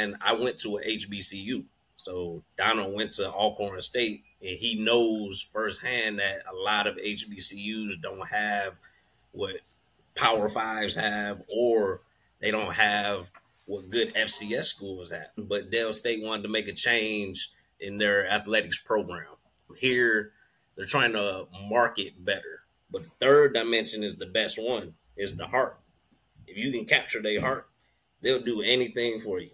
and I went to a HBCU. So Donald went to Alcorn State, and he knows firsthand that a lot of HBCUs don't have what Power Fives have, or they don't have what good FCS schools have. But Del State wanted to make a change in their athletics program. Here, they're trying to market better. But the third dimension is the best one, is the heart. If you can capture their heart, they'll do anything for you.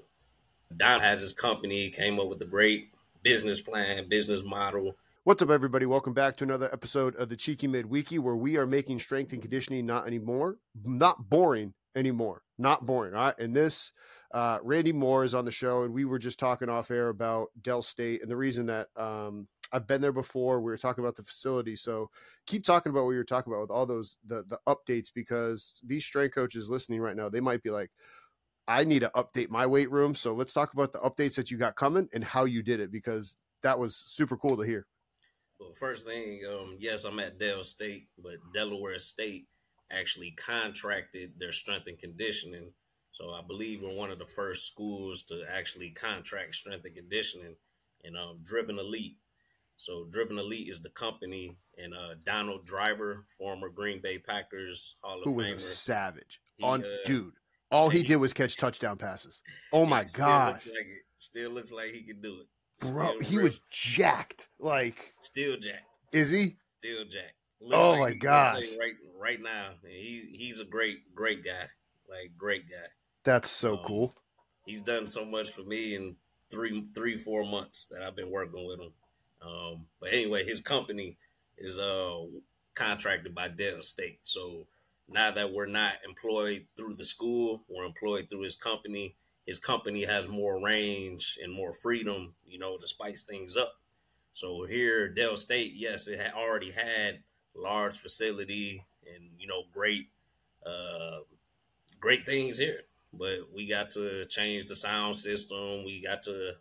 Don has his company, came up with a great business plan, business model. What's up, everybody? Welcome back to another episode of the Cheeky Midweeky, where we are making strength and conditioning not anymore, not boring anymore, not boring. All right, and this, uh, Randy Moore is on the show, and we were just talking off air about Del State and the reason that um, I've been there before. We were talking about the facility, so keep talking about what you were talking about with all those the the updates because these strength coaches listening right now, they might be like, I need to update my weight room. So let's talk about the updates that you got coming and how you did it because that was super cool to hear. Well, first thing, um, yes, I'm at Del State, but Delaware State actually contracted their strength and conditioning. So I believe we're one of the first schools to actually contract strength and conditioning and um, Driven Elite. So Driven Elite is the company, and uh, Donald Driver, former Green Bay Packers Hall of Who Famer, was a savage He, on uh, dude. All he did was catch touchdown passes. Oh my still god, looks like it. Still looks like he can do it. bro, Still he real- was jacked. Like, still Jack. is he? Still Jack. Oh my he could gosh. Right, right now, and he he's a great, great guy. Like great guy. That's so Um, cool. He's done so much for me in three, three, four months that I've been working with him. Um, but anyway, his company is uh contracted by Del State. So now that we're not employed through the school, we're employed through his company. His company has more range and more freedom, you know, to spice things up. So here, Del State, yes, it had already had large facility and you know great, uh, great things here. But we got to change the sound system. We got to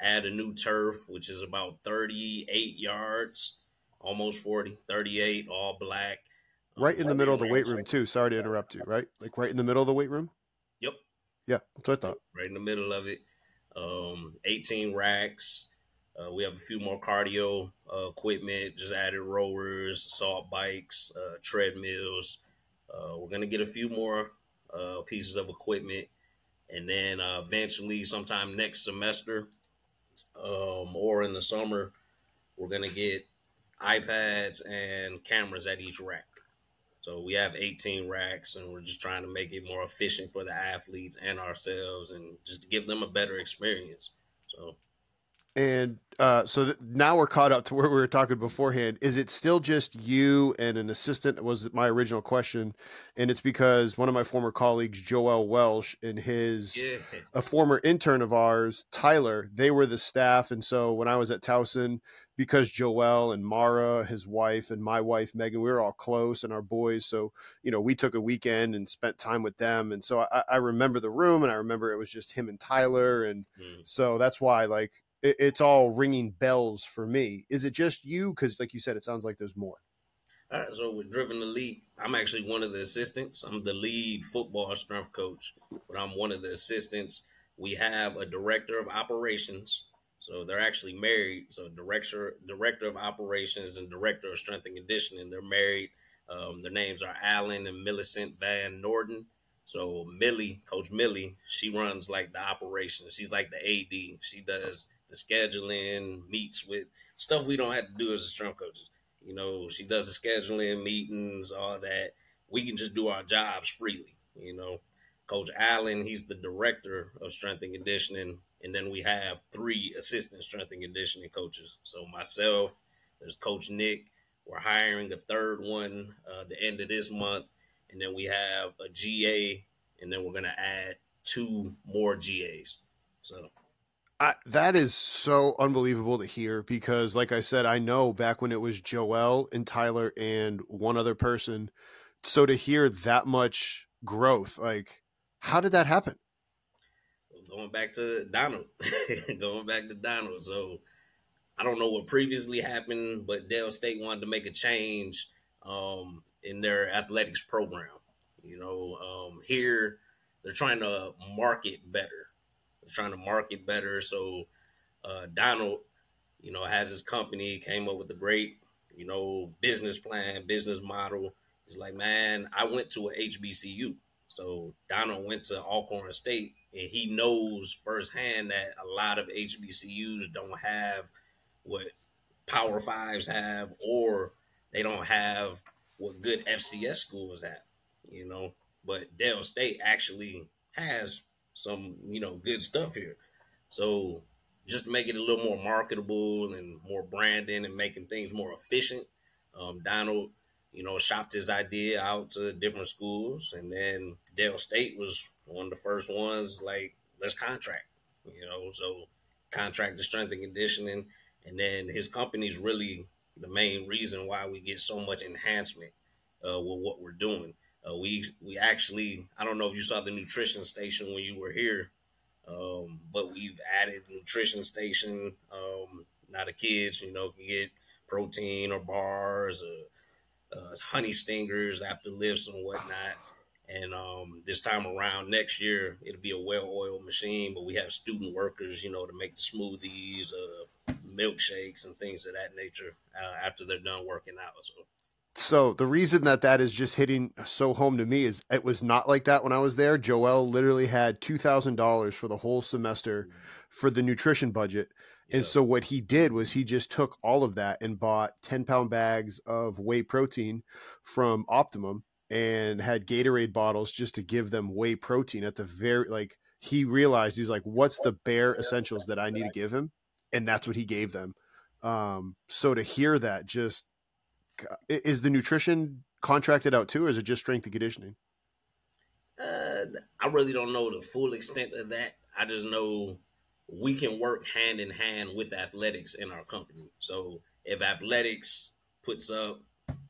add a new turf, which is about 38 yards, almost 40, 38, all black. Right in the middle of the weight room too. Sorry to interrupt you. Right, like right in the middle of the weight room. Yep. Yeah, that's what I thought. right in the middle of it. Um, 18 racks. Uh, we have a few more cardio uh, equipment, just added rowers, assault bikes, uh, treadmills. Uh, we're going to get a few more uh, pieces of equipment. And then uh, eventually, sometime next semester um, or in the summer, we're going to get iPads and cameras at each rack. So we have 18 racks, and we're just trying to make it more efficient for the athletes and ourselves, and just to give them a better experience. So And uh, so th- now we're caught up to where we were talking beforehand. Is it still just you and an assistant? Was my original question, and it's because one of my former colleagues, Joel Welsh, and his yeah, a former intern of ours, Tyler, they were the staff. And so when I was at Towson, because Joel and Mara, his wife, and my wife, Megan, we were all close and our boys. So, you know, we took a weekend and spent time with them. And so I, I remember the room and I remember it was just him and Tyler. And Mm. so that's why, like, it, it's all ringing bells for me. Is it just you? Because, like you said, it sounds like there's more. All right, so with Driven Elite, I'm actually one of the assistants. I'm the lead football strength coach, but I'm one of the assistants. We have a director of operations, so they're actually married. So director, director of operations, and director of strength and conditioning, they're married. Um, their names are Allen and Millicent Van Norden. So Millie, Coach Millie, she runs like the operations. She's like the AD. She does the scheduling, meets with stuff we don't have to do as a strength coaches. You know, she does the scheduling, meetings, all that. We can just do our jobs freely. You know, Coach Allen, he's the director of strength and conditioning, and then we have three assistant strength and conditioning coaches. So myself, there's Coach Nick. We're hiring a third one uh, the end of this month, and then we have a GA, and then we're gonna add two more GAs. So I, that is so unbelievable to hear because, like I said, I know back when it was Joel and Tyler and one other person. So to hear that much growth, like, how did that happen? Going back to Donald, going back to Donald. So I don't know what previously happened, but Del State wanted to make a change um, in their athletics program. You know, um, here they're trying to market better. trying to market better. So uh, Donald, you know, has his company, came up with a great, you know, business plan, business model. He's like, man, I went to a HBCU. So Donald went to Alcorn State, and he knows firsthand that a lot of HBCUs don't have what Power Fives have, or they don't have what good FCS schools have. You know, but Del State actually has some, you know, good stuff here. So just to make it a little more marketable and more branding and making things more efficient, um, Donald, you know, shopped his idea out to different schools, and then Del State was one of the first ones. Like, let's contract, you know, so contract the strength and conditioning, and then his company's really the main reason why we get so much enhancement uh, with what we're doing. Uh, we we actually I don't know if you saw the nutrition station when you were here, um, but we've added nutrition station. Um, now the kids, you know, can get protein or bars or uh, honey stingers after lifts and whatnot. And um, this time around next year, it'll be a well-oiled machine, but we have student workers, you know, to make the smoothies, uh, milkshakes, and things of that nature uh, after they're done working out. So so the reason that that is just hitting so home to me is it was not like that when I was there. Joel literally had two thousand dollars for the whole semester for the nutrition budget, and so what he did was he just took all of that and bought ten pound bags of whey protein from Optimum and had Gatorade bottles just to give them whey protein at the very like he realized he's like what's the bare essentials that I need to give him, and that's what he gave them. Um, so to hear that just is the nutrition contracted out too, or is it just strength and conditioning? Uh, I really don't know the full extent of that. I just know we can work hand in hand with athletics in our company. So if athletics puts up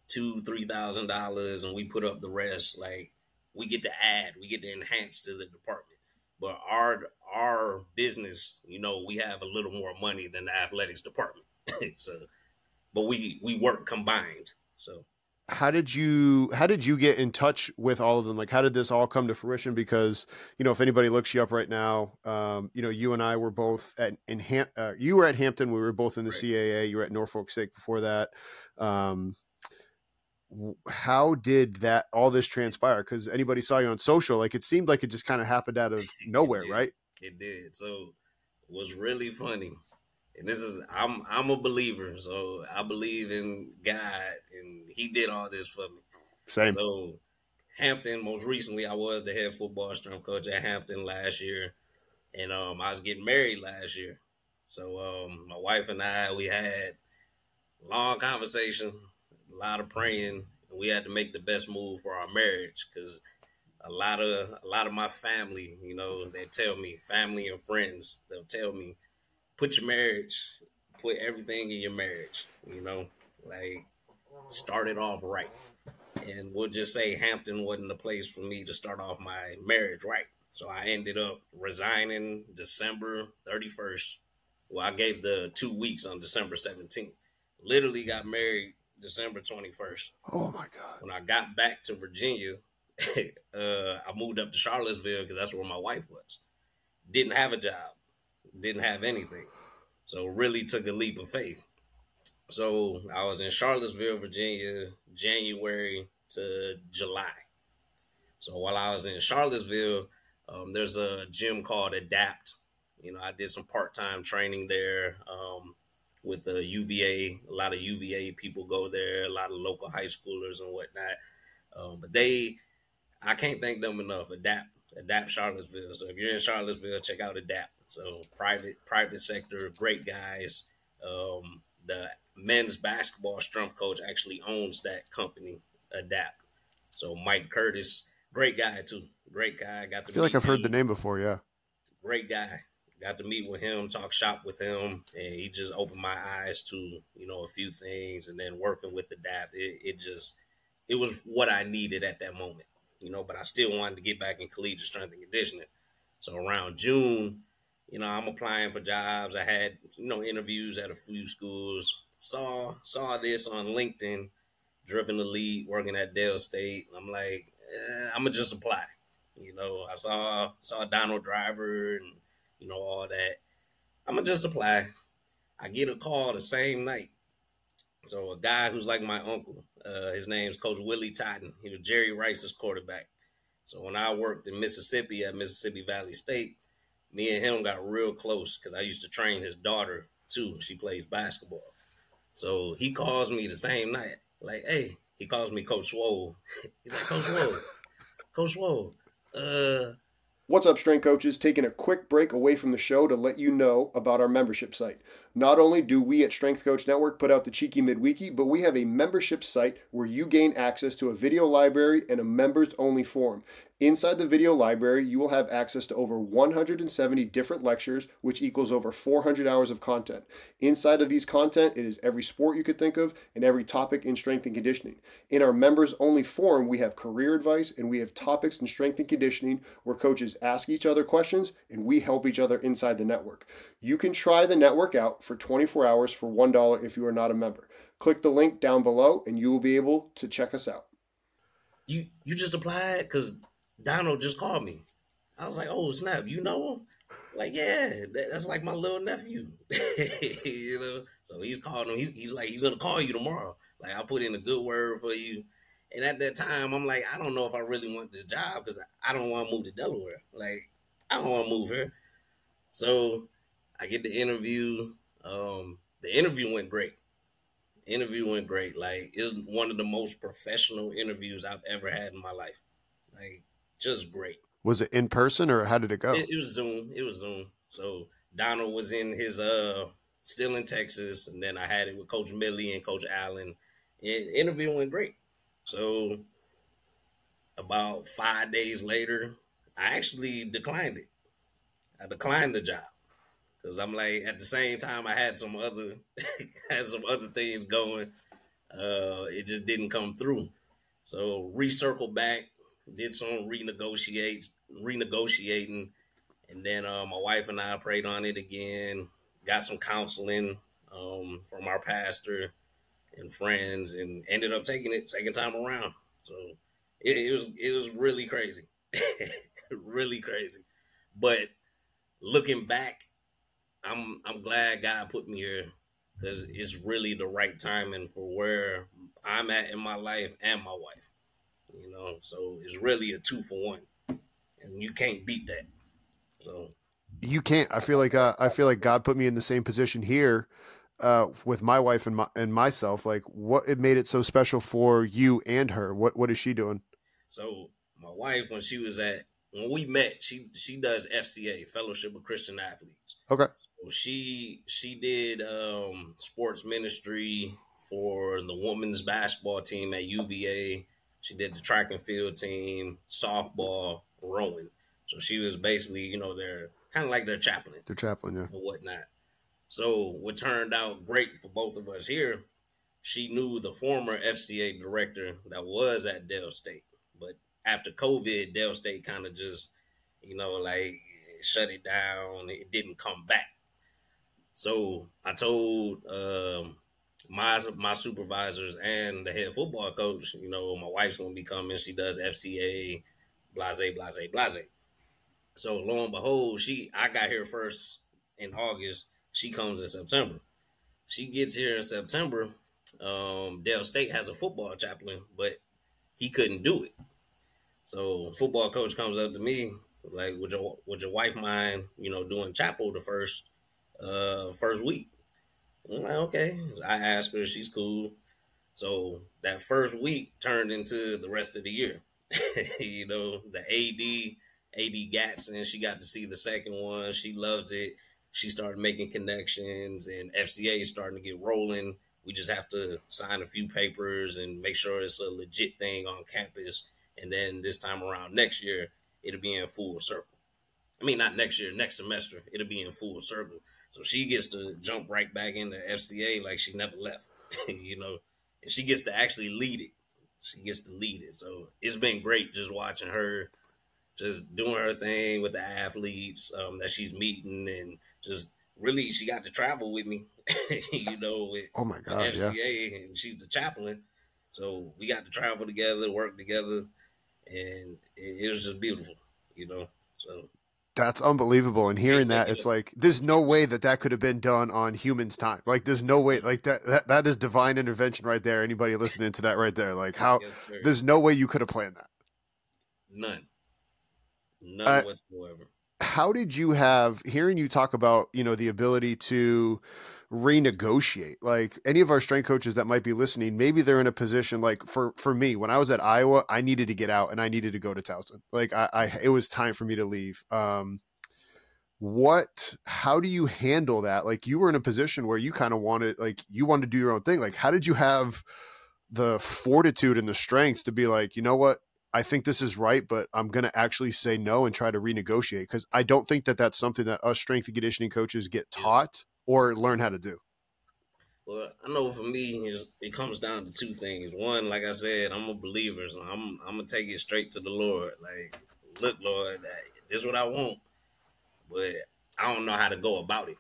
two, three thousand dollars, and we put up the rest, like we get to add, we get to enhance to the department. But our our business, you know, we have a little more money than the athletics department. so but we we work combined. So how did you how did you get in touch with all of them like how did this all come to fruition because you know if anybody looks you up right now um, you know you and i were both at in Ham- uh, you were at hampton we were both in the right. caa you were at norfolk state before that um, how did that all this transpire because anybody saw you on social like it seemed like it just kind of happened out of nowhere it right it did so it was really funny and this is I'm I'm a believer, so I believe in God, and He did all this for me. Same. So Hampton, most recently, I was the head football strength coach at Hampton last year, and um, I was getting married last year. So um, my wife and I, we had long conversation, a lot of praying, and we had to make the best move for our marriage because a lot of a lot of my family, you know, they tell me, family and friends, they'll tell me put your marriage, put everything in your marriage, you know, like start it off right. And we'll just say Hampton wasn't the place for me to start off my marriage right. So I ended up resigning December 31st. Well, I gave the two weeks on December 17th. Literally got married December 21st. Oh my God. When I got back to Virginia, uh, I moved up to Charlottesville because that's where my wife was. Didn't have a job didn't have anything. So really took a leap of faith. So I was in Charlottesville, Virginia, January to July. So while I was in Charlottesville, um, there's a gym called Adapt. You know, I did some part time training there um, with the UVA. A lot of UVA people go there, a lot of local high schoolers and whatnot. Um, but they, I can't thank them enough. Adapt, Adapt Charlottesville. So if you're in Charlottesville, check out Adapt. So private private sector, great guys. Um, the men's basketball strength coach actually owns that company, Adapt. So Mike Curtis, great guy too. Great guy. Got to I feel like I've him. heard the name before. Yeah. Great guy. Got to meet with him, talk shop with him, and he just opened my eyes to you know a few things. And then working with Adapt, it, it just it was what I needed at that moment, you know. But I still wanted to get back in collegiate strength and conditioning. So around June, you know, I'm applying for jobs. I had, you know, interviews at a few schools. Saw saw this on LinkedIn, Driven Elite, working at Del State. I'm like, eh, I'm gonna just apply. You know, I saw saw Donald Driver and you know, all that. I'm gonna just apply. I get a call the same night. So a guy who's like my uncle, uh, his name's Coach Willie Totten. He was Jerry Rice's quarterback. So when I worked in Mississippi at Mississippi Valley State, me and him got real close because I used to train his daughter too. She plays basketball. So he calls me the same night, like, hey, he calls me Coach Swole. He's like, Coach Swole, Coach Swole, uh, What's up, strength coaches? Taking a quick break away from the show to let you know about our membership site. Not only do we at Strength Coach Network put out the Cheeky Midweeky, but we have a membership site where you gain access to a video library and a members only forum. Inside the video library, you will have access to over 170 different lectures, which equals over 400 hours of content. Inside of these content, it is every sport you could think of and every topic in strength and conditioning. In our members only forum, we have career advice and we have topics in strength and conditioning where coaches ask each other questions and we help each other inside the network. You can try the network out for 24 hours for $1 if you are not a member. Click the link down below and you will be able to check us out. You you just applied because Donald just called me. I was like, oh snap, you know him? Like, yeah, that, that's like my little nephew. you know, so he's calling him. He's, he's like, he's gonna call you tomorrow. Like, I'll put in a good word for you. And at that time, I'm like, I don't know if I really want this job because I don't want to move to Delaware. Like, I don't want to move here. So I get the interview. Um, the interview went great. interview went great. Like, it's one of the most professional interviews I've ever had in my life. Like, just great. Was it in person or how did it go? It, it was Zoom. It was Zoom. So Donald was in his uh still in Texas, and then I had it with Coach Millie and Coach Allen. And interview went great. So about five days later, I actually declined it. I declined the job because I'm like at the same time I had some other had some other things going. Uh, it just didn't come through. So recircle back did some renegotiate renegotiating, and then uh, my wife and I prayed on it again. Got some counseling um, from our pastor and friends, and ended up taking it second time around. So it, it was it was really crazy, really crazy. But looking back, I'm I'm glad God put me here because it's really the right timing for where I'm at in my life and my wife you know. So it's really a two for one, and you can't beat that. So you can't. I feel like uh, I feel like God put me in the same position here uh, with my wife and my and myself. Like, what it made it so special for you and her? What what is she doing? So my wife, when she was at when we met, she she does FCA Fellowship of Christian Athletes. Okay. She she did um, sports ministry for the women's basketball team at UVA. She did the track and field team, softball, rowing. So she was basically, you know, their kind of like their chaplain. Their chaplain, yeah. And whatnot. So what turned out great for both of us here, she knew the former FCA director that was at Del State. But after COVID, Del State kind of just, you know, like shut it down. It didn't come back. So I told um, my my supervisors and the head football coach, you know, my wife's gonna be coming. She does FCA, blase, blase, blase. So lo and behold, she I got here first in August. She comes in September. She gets here in September. Um, Del State has a football chaplain, but he couldn't do it. So football coach comes up to me like, "Would your would your wife mind, you know, doing chapel the first uh first week?" I'm like, okay. I asked her, she's cool. So that first week turned into the rest of the year. you know, the AD, AD Gadson, she got to see the second one. She loves it. She started making connections, and FCA is starting to get rolling. We just have to sign a few papers and make sure it's a legit thing on campus. And then this time around next year, it'll be in full circle. I mean, not next year, next semester, it'll be in full circle. So she gets to jump right back into FCA like she never left, you know, and she gets to actually lead it. She gets to lead it. So it's been great just watching her just doing her thing with the athletes um, that she's meeting and just really she got to travel with me, you know, with oh my god, FCA yeah. and she's the chaplain. So we got to travel together, work together, and it, it was just beautiful, you know. So That's unbelievable. And hearing that, it's like there's no way that that could have been done on humans' time. Like there's no way. Like that that, that is divine intervention right there. Anybody listening to that right there, like how yes, there's no way you could have planned that. None. None uh, whatsoever. How did you have hearing you talk about you know the ability to renegotiate like any of our strength coaches that might be listening maybe they're in a position like for for me when i was at iowa i needed to get out and i needed to go to towson. Like i, I it was time for me to leave. Um what how do you handle that? Like you were in a position where you kind of wanted like you wanted to do your own thing. Like how did you have the fortitude and the strength to be like you know what? I think this is right, but I'm going to actually say no and try to renegotiate because I don't think that that's something that us strength and conditioning coaches get taught or learn how to do? Well, I know for me, it comes down to two things. One, like I said, I'm a believer, so I'm I'm gonna take it straight to the Lord. Like, look, Lord, this is what I want, but I don't know how to go about it.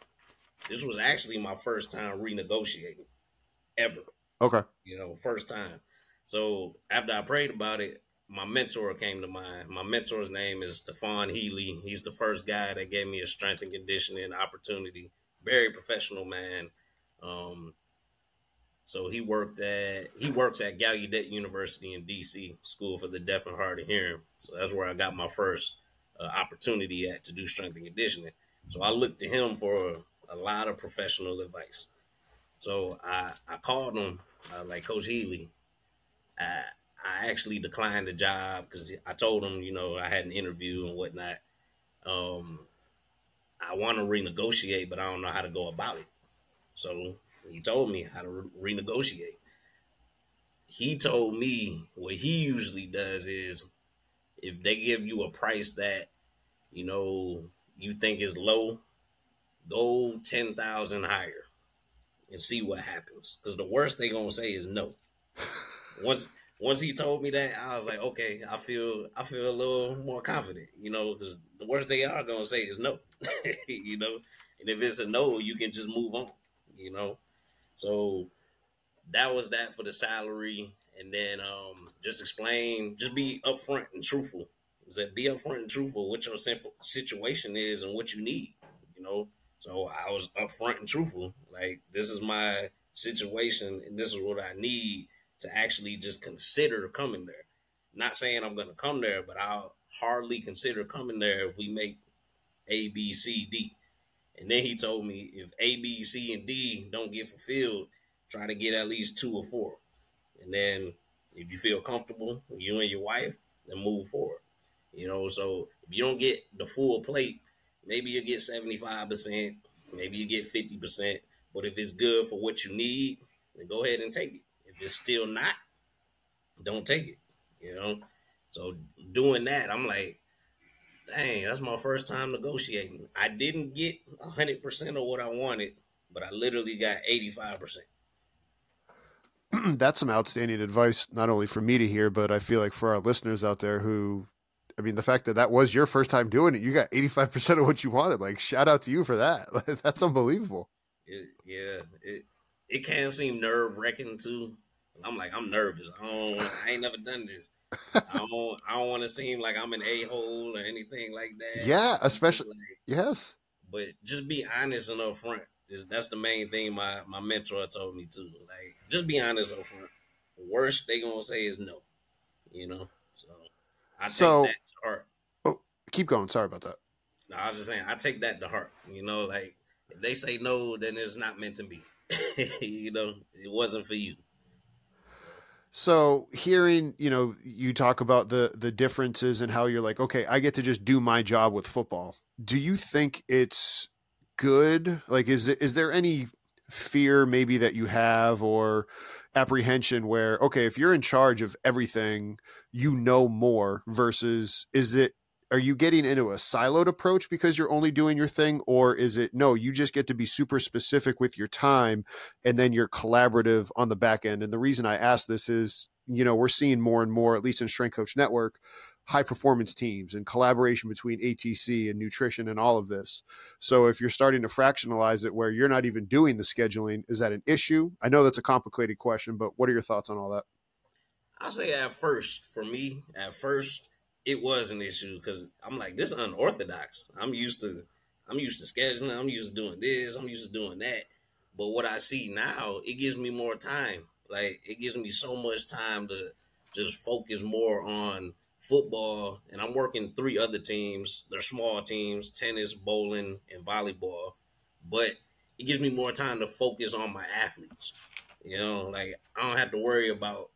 This was actually my first time renegotiating, ever. Okay. You know, first time. So after I prayed about it, my mentor came to mind. My mentor's name is Stefan Healy. He's the first guy that gave me a strength and conditioning opportunity very professional man. Um, so he worked at he works at Gallaudet University in DC, School for the Deaf and Hard of Hearing. So that's where I got my first uh, opportunity at to do strength and conditioning. So I looked to him for a, lot of professional advice. So I I called him uh, like Coach Healy. I I actually declined the job because I told him you know I had an interview and whatnot. Um, I want to renegotiate, but I don't know how to go about it. So he told me how to re- renegotiate. He told me what he usually does is if they give you a price that you know you think is low, go ten thousand higher and see what happens. Because the worst they're gonna say is no. Once once he told me that, I was like, okay, I feel I feel a little more confident, you know, because the worst they are gonna say is no, you know, and if it's a no, you can just move on, you know. So that was that for the salary, and then um, just explain, just be upfront and truthful. That be upfront and truthful what your situation is and what you need, you know. So I was upfront and truthful, like this is my situation and this is what I need to actually just consider coming there. Not saying I'm going to come there, but I'll hardly consider coming there if we make A, B, C, D. And then he told me if A, B, C, and D don't get fulfilled, try to get at least two or four. And then if you feel comfortable, you and your wife, then move forward. You know, so if you don't get the full plate, maybe you get 75%, maybe you get 50%. But if it's good for what you need, then go ahead and take it. If it's still not, don't take it. You know. So doing that, I'm like, dang, that's my first time negotiating. I didn't get hundred percent of what I wanted, but I literally got eighty five percent. That's some outstanding advice, not only for me to hear, but I feel like for our listeners out there who, I mean, the fact that that was your first time doing it, you got 85% of what you wanted. Like, shout out to you for that. That's unbelievable. It, yeah. It, it can seem nerve wracking too. I'm like, I'm nervous. I don't, I ain't never done this. I don't, I don't want to seem like I'm an a hole or anything like that. Yeah, especially like, yes. But just be honest and upfront. That's the main thing my my mentor told me too. Like, just be honest up front. worst they gonna say is no. You know, so I so, take that to heart. Oh, keep going. Sorry about that. No, I was just saying I take that to heart. You know, like if they say no, then it's not meant to be. you know, it wasn't for you. So hearing, you know, you talk about the the differences and how you're like, okay, I get to just do my job with football. Do you think it's good? Like is is there any fear maybe that you have or apprehension where okay, if you're in charge of everything, you know more versus is it are you getting into a siloed approach because you're only doing your thing? Or is it no you just get to be super specific with your time and then you're collaborative on the back end? And the reason i ask this is you know we're seeing more and more at least in strength coach network high performance teams and collaboration between atc and nutrition and all of this. So if you're starting to fractionalize it where you're not even doing the scheduling is that an issue? I know that's a complicated question but what are your thoughts on all that? I'll say at first for me at first it was an issue because I'm like, this is unorthodox. I'm used to I'm used to scheduling, I'm used to doing this, I'm used to doing that. But what I see now, it gives me more time. Like it gives me so much time to just focus more on football. And I'm working three other teams. They're small teams, tennis, bowling, and volleyball. But it gives me more time to focus on my athletes. You know, like I don't have to worry about,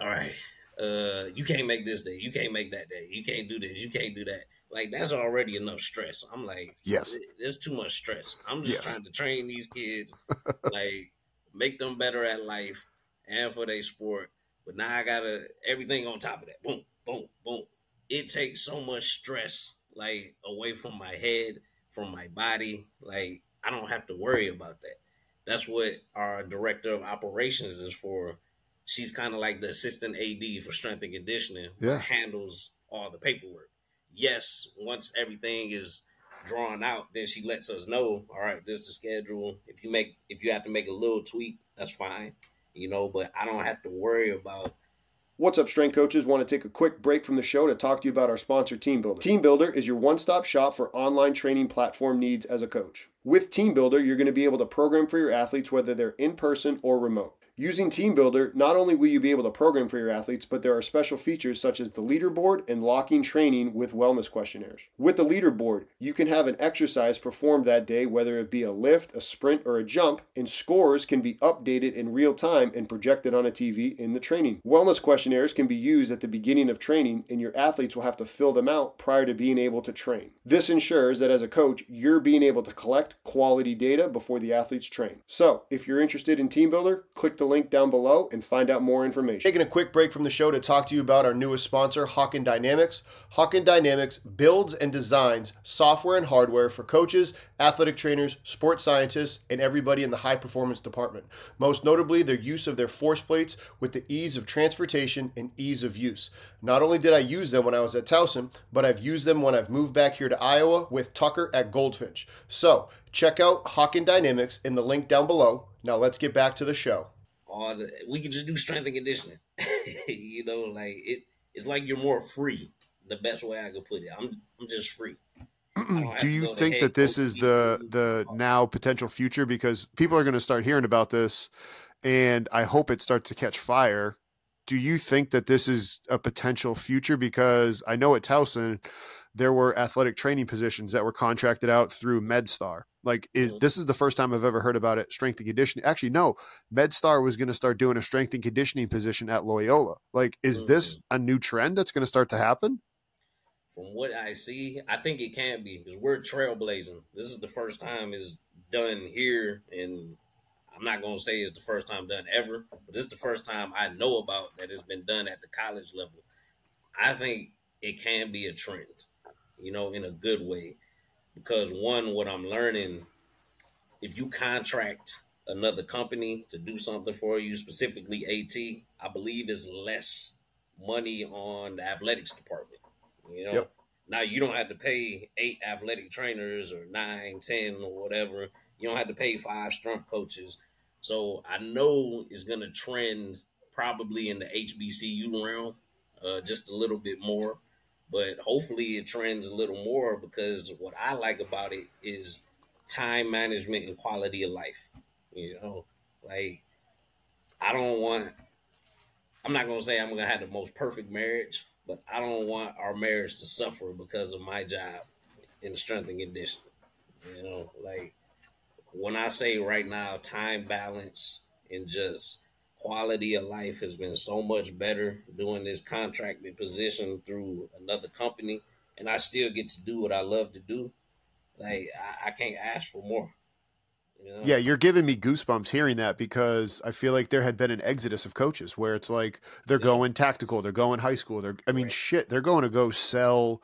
all right, uh, you can't make this day, you can't make that day, you can't do this, you can't do that. Like that's already enough stress. I'm like, yes, there's too much stress. I'm just yes. trying to train these kids, like make them better at life and for their sport. But now I gotta everything on top of that. Boom, boom, boom. It takes so much stress like away from my head, from my body. Like I don't have to worry about that. That's what our director of operations is for. She's kind of like the assistant AD for strength and conditioning. Yeah. Handles all the paperwork. Yes, once everything is drawn out, then she lets us know, all right, this is the schedule. If you make if you have to make a little tweak, that's fine. You know, but I don't have to worry about What's up, strength coaches? Want to take a quick break from the show to talk to you about our sponsor, TeamBuildr. Team Builder is your one stop shop for online training platform needs as a coach. With TeamBuildr, you're going to be able to program for your athletes whether they're in person or remote. Using TeamBuildr, not only will you be able to program for your athletes, but there are special features such as the leaderboard and locking training with wellness questionnaires. With the leaderboard, you can have an exercise performed that day, whether it be a lift, a sprint, or a jump, and scores can be updated in real time and projected on a TV in the training. Wellness questionnaires can be used at the beginning of training, and your athletes will have to fill them out prior to being able to train. This ensures that as a coach, you're being able to collect quality data before the athletes train. So, if you're interested in TeamBuildr, click the link down below and find out more information. Taking a quick break from the show to talk to you about our newest sponsor, Hawkin Dynamics. Hawkin Dynamics builds and designs software and hardware for coaches, athletic trainers, sports scientists, and everybody in the high performance department. Most notably, their use of their force plates with the ease of transportation and ease of use. Not only did I use them when I was at Towson, but I've used them when I've moved back here to Iowa with Tucker at Goldfinch. So, check out Hawkin Dynamics in the link down below. Now let's get back to the show all we can just do strength and conditioning. you know, like it it's like you're more free. The best way I could put it. I'm I'm just free. do you think that this is the the now potential future because people are going to start hearing about this and I hope it starts to catch fire. Do you think that this is a potential future because I know at Towson there were athletic training positions that were contracted out through MedStar. Like, is mm-hmm. this is the first time I've ever heard about it? Strength and conditioning. Actually, no. MedStar was going to start doing a strength and conditioning position at Loyola. Like, is mm-hmm. this a new trend that's going to start to happen? From what I see, I think it can be because we're trailblazing. This is the first time it's done here, and I'm not going to say it's the first time done ever, but this is the first time I know about that it's been done at the college level. I think it can be a trend you know, in a good way. Because one, what I'm learning, if you contract another company to do something for you, specifically AT, I believe is less money on the athletics department. You know, yep. now you don't have to pay eight athletic trainers or nine, ten, or whatever. You don't have to pay five strength coaches. So I know it's going to trend probably in the HBCU realm uh, just a little bit more but hopefully it trends a little more because what I like about it is time management and quality of life. You know, like I don't want. I'm not gonna say I'm gonna have the most perfect marriage, but I don't want our marriage to suffer because of my job in strength and conditioning. You know, like when I say right now, time balance and just quality of life has been so much better doing this contracted position through another company, and I still get to do what I love to do. Like I, I can't ask for more. You know? Yeah, you're giving me goosebumps hearing that because I feel like there had been an exodus of coaches where it's like they're yeah. going tactical, they're going high school, they're I mean right. shit, they're going to go sell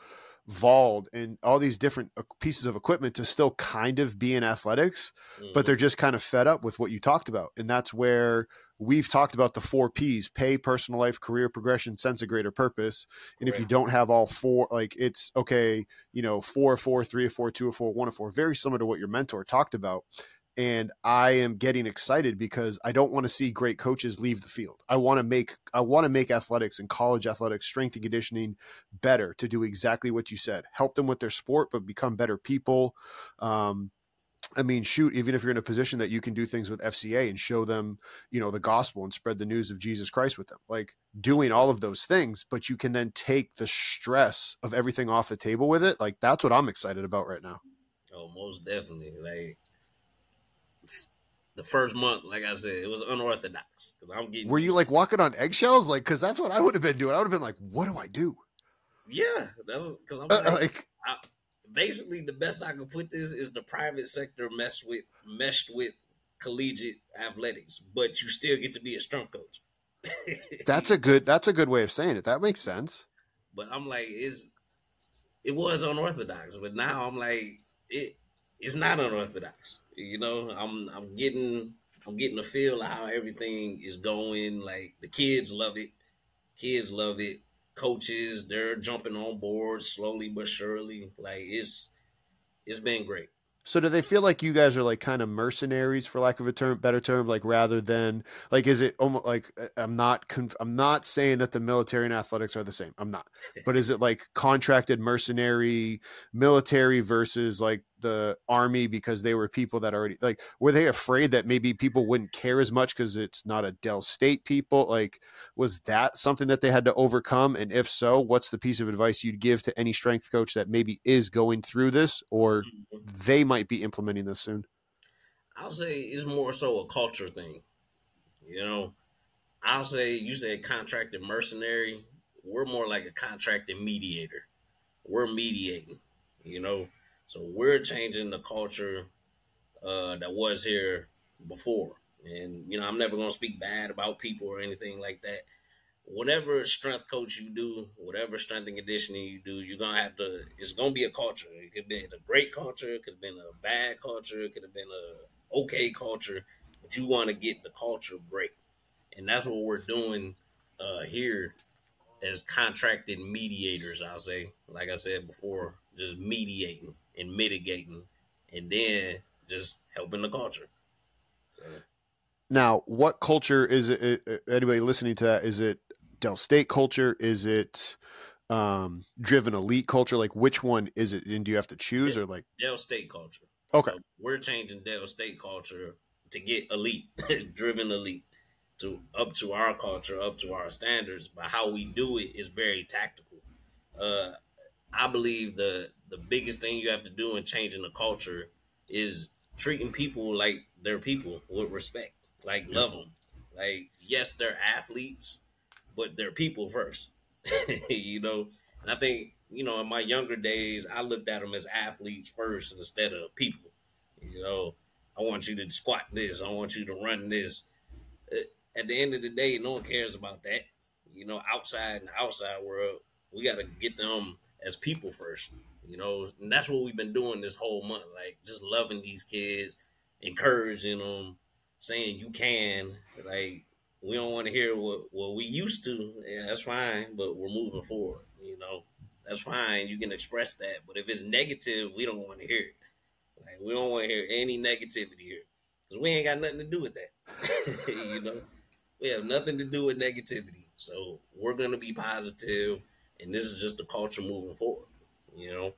Vald and all these different pieces of equipment to still kind of be in athletics, mm-hmm. but they're just kind of fed up with what you talked about. And that's where we've talked about the four P's pay, personal life, career progression, sense of greater purpose. And right. if you don't have all four, like it's okay, you know, four, four, three, or four, two, or four, one, or four, very similar to what your mentor talked about. And I am getting excited because I don't want to see great coaches leave the field. I want to make I want to make athletics and college athletics, strength and conditioning better to do exactly what you said. Help them with their sport, but become better people. Um, I mean, shoot, even if you're in a position that you can do things with FCA and show them, you know, the gospel and spread the news of Jesus Christ with them, like doing all of those things, but you can then take the stress of everything off the table with it. Like that's what I'm excited about right now. Oh, most definitely. Like the first month, like I said, it was unorthodox I'm getting. Were you like walking on eggshells? Like, because that's what I would have been doing. I would have been like, "What do I do?" Yeah, that's because I'm uh, like, like I, basically the best I can put this is the private sector messed with meshed with collegiate athletics, but you still get to be a strength coach. that's a good. That's a good way of saying it. That makes sense. But I'm like, is it was unorthodox, but now I'm like, it it's not unorthodox. You know, I'm I'm getting I'm getting a feel of how everything is going. Like the kids love it. Kids love it. Coaches, they're jumping on board slowly but surely. Like it's it's been great. So do they feel like you guys are like kind of mercenaries, for lack of a term, better term, like rather than like is it almost like uh, I'm not I'm not saying that the military and athletics are the same. I'm not, but is it like contracted mercenary military versus like the army because they were people that already like were they afraid that maybe people wouldn't care as much because it's not a Del State people? Like was that something that they had to overcome? And if so, what's the piece of advice you'd give to any strength coach that maybe is going through this or mm-hmm. they might be implementing this soon? I'll say it's more so a culture thing. You know, I'll say you said contracted mercenary. We're more like a contracted mediator. We're mediating, you know. So we're changing the culture uh, that was here before. And, you know, I'm never going to speak bad about people or anything like that. Whatever strength coach you do, whatever strength and conditioning you do, you're to have to, it's going to be a culture. It could be a great culture, it could have been a bad culture, it could have been a okay culture, but you want to get the culture break. And that's what we're doing uh, here as contracted mediators, I'll say. Like I said before, just mediating and mitigating, and then just helping the culture. So. Now, what culture is it? Anybody listening to that? Is it Del State culture? Is it um, driven elite culture? Like, which one is it? And do you have to choose, or like Del State culture? Okay, so we're changing Del State culture to get elite, driven elite, to up to our culture, up to our standards. But how we do it is very tactical. Uh, I believe the the biggest thing you have to do in changing the culture is treating people like they're people with respect, like love them. Like yes, they're athletes, but they're people first. you know, and I think you know in my younger days I looked at them as athletes first instead of people. You know, I want you to squat this. I want you to run this. Uh, at the end of the day, no one cares about that. You know, outside in the outside world, we got to get them as people first. You know, and that's what we've been doing this whole month. Like just loving these kids, encouraging them, saying you can. Like we don't want to hear what what we used to. Yeah, that's fine, but we're moving forward. You know, that's fine. You can express that, but if it's negative, we don't want to hear it. Like we don't want to hear any negativity here because we ain't got nothing to do with that. you know, we have nothing to do with negativity. So we're gonna be positive, and this is just the culture moving forward you know.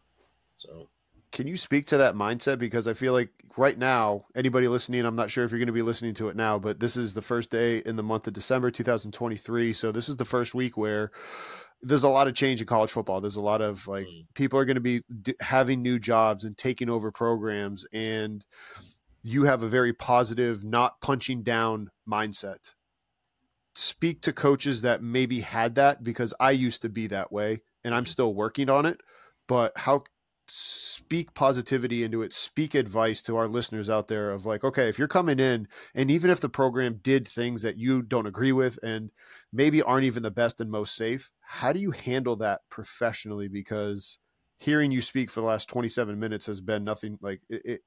So. Can you speak to that mindset? Because I feel like right now anybody listening I'm not sure if you're going to be listening to it now but this is the first day in the month of December 2023 so this is the first week where there's a lot of change in college football. There's a lot of like mm. people are going to be d- having new jobs and taking over programs and you have a very positive not punching down mindset speak to coaches that maybe had that because I used to be that way and I'm mm. still working on it but how speak positivity into it speak advice to our listeners out there of like okay if you're coming in and even if the program did things that you don't agree with and maybe aren't even the best and most safe how do you handle that professionally because hearing you speak for the last 27 minutes has been nothing like it, it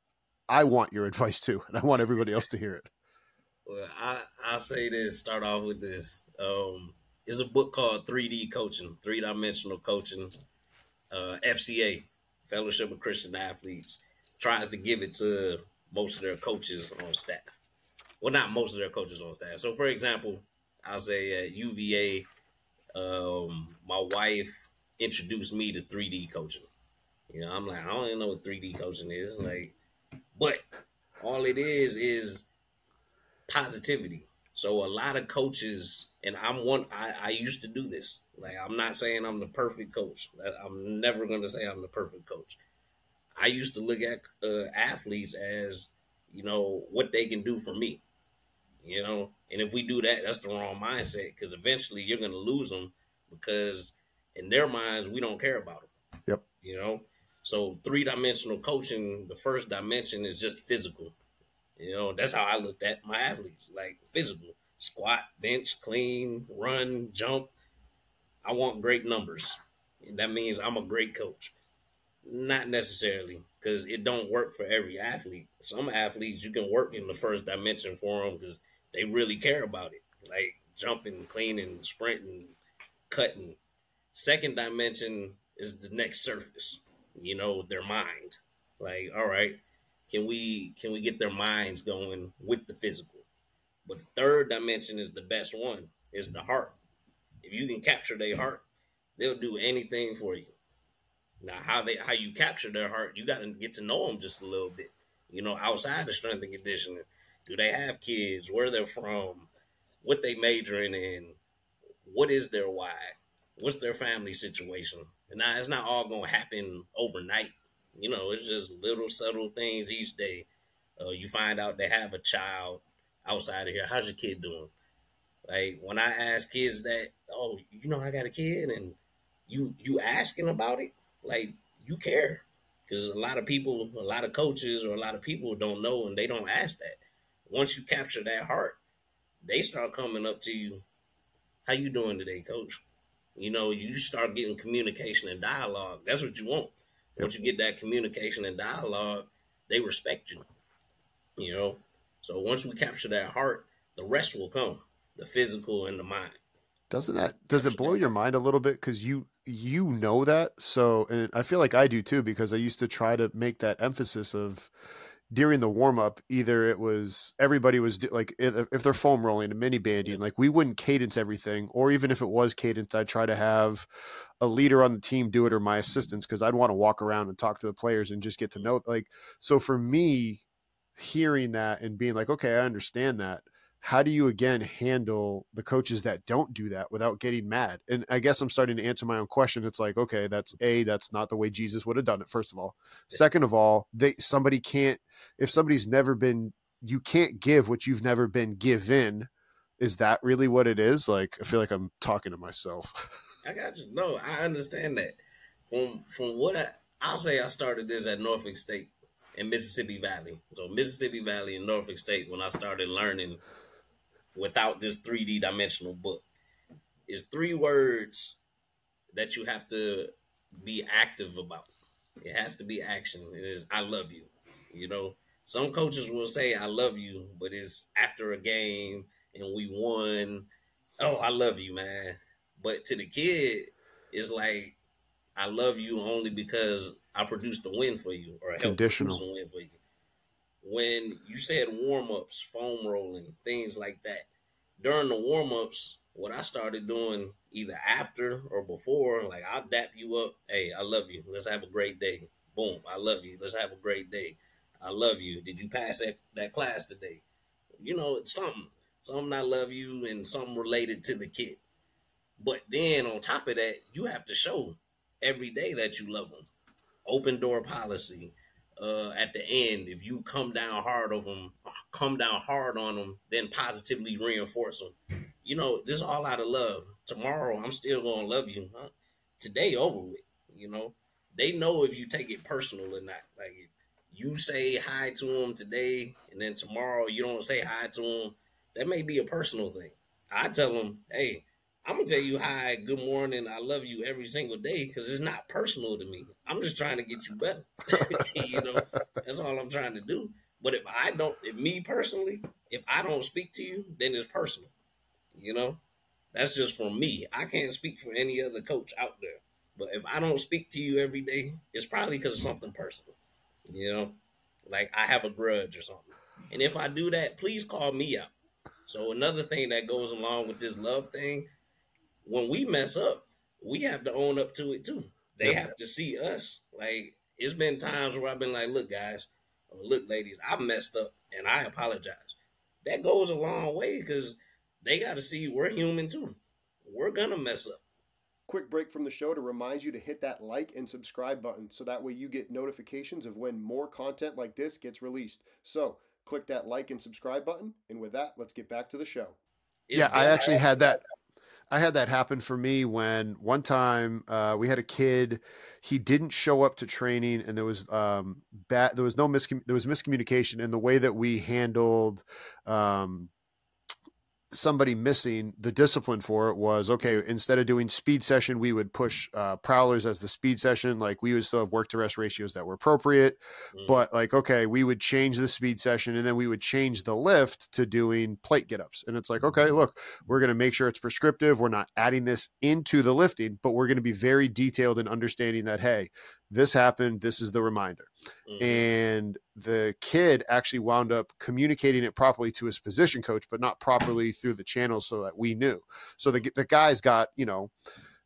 i want your advice too and i want everybody else to hear it well i i say this start off with this um it's a book called 3d coaching three dimensional coaching uh, FCA, Fellowship of Christian Athletes, tries to give it to most of their coaches on staff. Well, not most of their coaches on staff. So, for example, I'll say at UVA, um, my wife introduced me to 3D coaching. You know, I'm like, I don't even know what 3D coaching is. Like, but all it is is positivity. So a lot of coaches, and I'm one. I, I used to do this. Like, I'm not saying I'm the perfect coach. I'm never going to say I'm the perfect coach. I used to look at uh, athletes as, you know, what they can do for me. You know, and if we do that, that's the wrong mindset because eventually you're going to lose them because in their minds we don't care about them. Yep. You know, so three dimensional coaching, the first dimension is just physical. You know, that's how I looked at my athletes, like physical, squat, bench, clean, run, jump. I want great numbers. And that means I'm a great coach. Not necessarily, because it don't work for every athlete. Some athletes you can work in the first dimension for them because they really care about it, like jumping, cleaning, sprinting, cutting. Second dimension is the next surface you know, their mind. Like, all right, can we can we get their minds going with the physical? But the third dimension is the best one, is the heart. If you can capture their heart, they'll do anything for you. Now, how they how you capture their heart, you got to get to know them just a little bit. You know, outside of strength and conditioning, do they have kids? Where they're from? What they majoring in? What is their why? What's their family situation? And now it's not all gonna happen overnight. You know, it's just little subtle things each day. Uh, you find out they have a child outside of here. How's your kid doing? Like when I ask kids that, oh, you know, I got a kid, and you you asking about it, like you care, because a lot of people, a lot of coaches, or a lot of people don't know, and they don't ask that. Once you capture that heart, they start coming up to you. How you doing today, coach? You know, you start getting communication and dialogue. That's what you want. Once you get that communication and dialogue, they respect you. You know, so once we capture that heart, the rest will come, the physical and the mind. Doesn't that does it blow your mind a little bit because you you know that so and I feel like I do too because I used to try to make that emphasis of during the warm up, either it was everybody was like if, they're foam rolling and mini banding, like we wouldn't cadence everything, or even if it was cadence, I'd try to have a leader on the team do it or my assistants because I'd want to walk around and talk to the players and just get to know. Like, so for me, hearing that and being like, okay, I understand that how do you again handle the coaches that don't do that without getting mad? And I guess I'm starting to answer my own question. It's like, okay, that's a that's not the way Jesus would have done it. First of all, second of all, they somebody can't if somebody's never been you can't give what you've never been given. Is that really what it is? Like, I feel like I'm talking to myself. I got you. No, I understand that. From from what I I'll say, I started this at Norfolk State in Mississippi Valley. So Mississippi Valley and Norfolk State when I started learning without this 3D dimensional book is three words that you have to be active about. It has to be action. It is I love you. You know, some coaches will say I love you, but it's after a game and we won. Oh, I love you, man. But to the kid, it's like I love you only because I produced a win for you or helped produce a win for you when you said warm ups, foam rolling, things like that. During the warm ups, what I started doing either after or before, like I'll dap you up. Hey, I love you. Let's have a great day. Boom, I love you. Let's have a great day. I love you. Did you pass that, that class today? You know, it's something. Something I love you and something related to the kid. But then on top of that, you have to show every day that you love them. Open door policy uh, at the end, if you come down hard on them, come down hard on them, then positively reinforce them. You know, this is all out of love. Tomorrow, I'm still gonna love you. Huh? Today, over with. You know, they know if you take it personal or not. Like you say hi to them today, and then tomorrow you don't say hi to them. That may be a personal thing. I tell them, hey, I'm gonna tell you hi, good morning, I love you every single day because it's not personal to me. I'm just trying to get you better. you know, that's all I'm trying to do. But if I don't, if me personally, if I don't speak to you, then it's personal. You know, that's just for me. I can't speak for any other coach out there. But if I don't speak to you every day, it's probably because of something personal. You know, like I have a grudge or something. And if I do that, please call me out. So another thing that goes along with this love thing, when we mess up, we have to own up to it too. They have to see us. Like it's been times where I've been like, look, guys, or look, ladies, I messed up and I apologize. That goes a long way because they got to see we're human too. We're gonna mess up. Quick break from the show to remind you to hit that like and subscribe button so that way you get notifications of when more content like this gets released. So click that like and subscribe button. And with that, let's get back to the show. It's yeah, I actually had that. I had that happen for me when one time uh, we had a kid. He didn't show up to training, and there was um, bad. There was no miscom- There was miscommunication in the way that we handled um, somebody missing, the discipline for it was okay. Instead of doing speed session, we would push uh, prowlers as the speed session. Like we would still have work to rest ratios that were appropriate, mm. but like okay, we would change the speed session and then we would change the lift to doing plate get ups. And it's like okay, mm-hmm. look, we're going to make sure it's prescriptive. We're not adding this into the lifting, but we're going to be very detailed in understanding that hey, this happened this is the reminder. Mm-hmm. and the kid actually wound up communicating it properly to his position coach but not properly through the channels so that we knew. So the, the guys got you know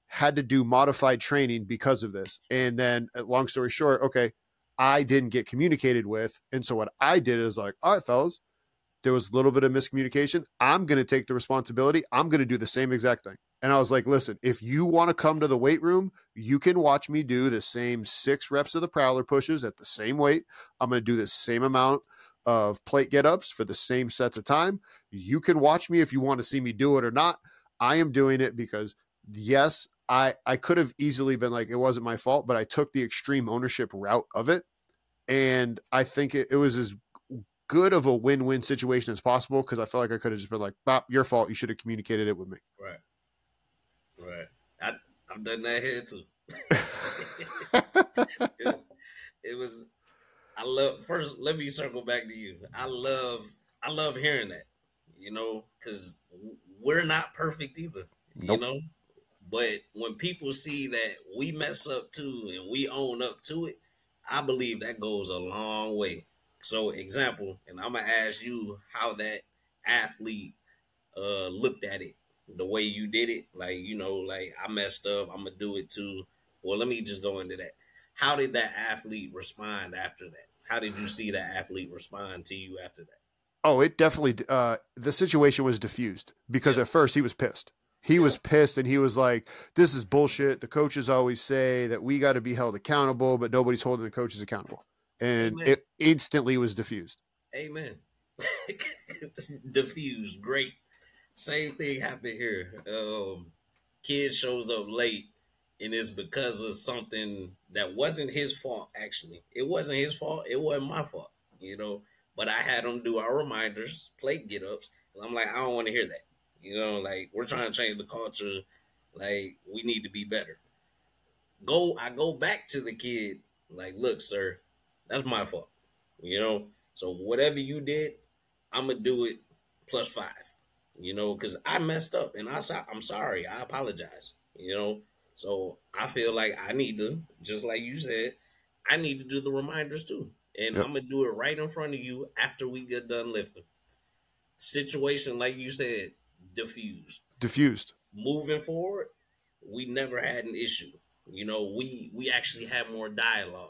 had to do modified training because of this. And then uh, long story short okay i didn't get communicated with. And so what i did is like all right fellas there was a little bit of miscommunication. I'm going to take the responsibility. I'm going to do the same exact thing and I was like, listen, if you want to come to the weight room, you can watch me do the same six reps of the prowler pushes at the same weight. I'm going to do the same amount of plate get ups for the same sets of time. You can watch me if you want to see me do it or not. I am doing it because, yes, I, I could have easily been like, it wasn't my fault, but I took the extreme ownership route of it. And I think it, it was as good of a win win situation as possible because I felt like I could have just been like, Bob, your fault. You should have communicated it with me. Right. Right. I I've done that here too. it, it, was I love first let me circle back to you. I love I love hearing that. You know, cuz we're not perfect either. Nope. You know? But when people see that we mess up too and we own up to it, I believe that goes a long way. So, example, and I'm gonna ask you how that athlete uh, looked at it the way you did it, like you know, like I messed up, I'm gonna do it too. Well, let me just go into that. How did that athlete respond after that? How did you see that athlete respond to you after that? Oh, it definitely. Uh, the situation was diffused because yeah. at first he was pissed. He yeah. was pissed and he was like, "This is bullshit." The coaches always say that we got to be held accountable, but nobody's holding the coaches accountable, and Amen. it instantly was diffused. Amen. diffused, great same thing happened here. Um, kid shows up late, and it's because of something that wasn't his fault. Actually, it wasn't his fault. It wasn't my fault. You know, but I had him do our reminders, plate get ups. I'm like, I don't want to hear that. You know, like we're trying to change the culture. Like we need to be better. Go, I go back to the kid. Like, look, sir, that's my fault. You know, so whatever you did, I'm gonna do it plus five you know, because I messed up and I I'm sorry. I apologize, you know. So I feel like I need to, just like you said, I need to do the reminders too. And yep. I'm gonna do it right in front of you after we get done lifting. Situation like you said, diffused. Diffused. Moving forward, we never had an issue. You know, we we actually had more dialogue.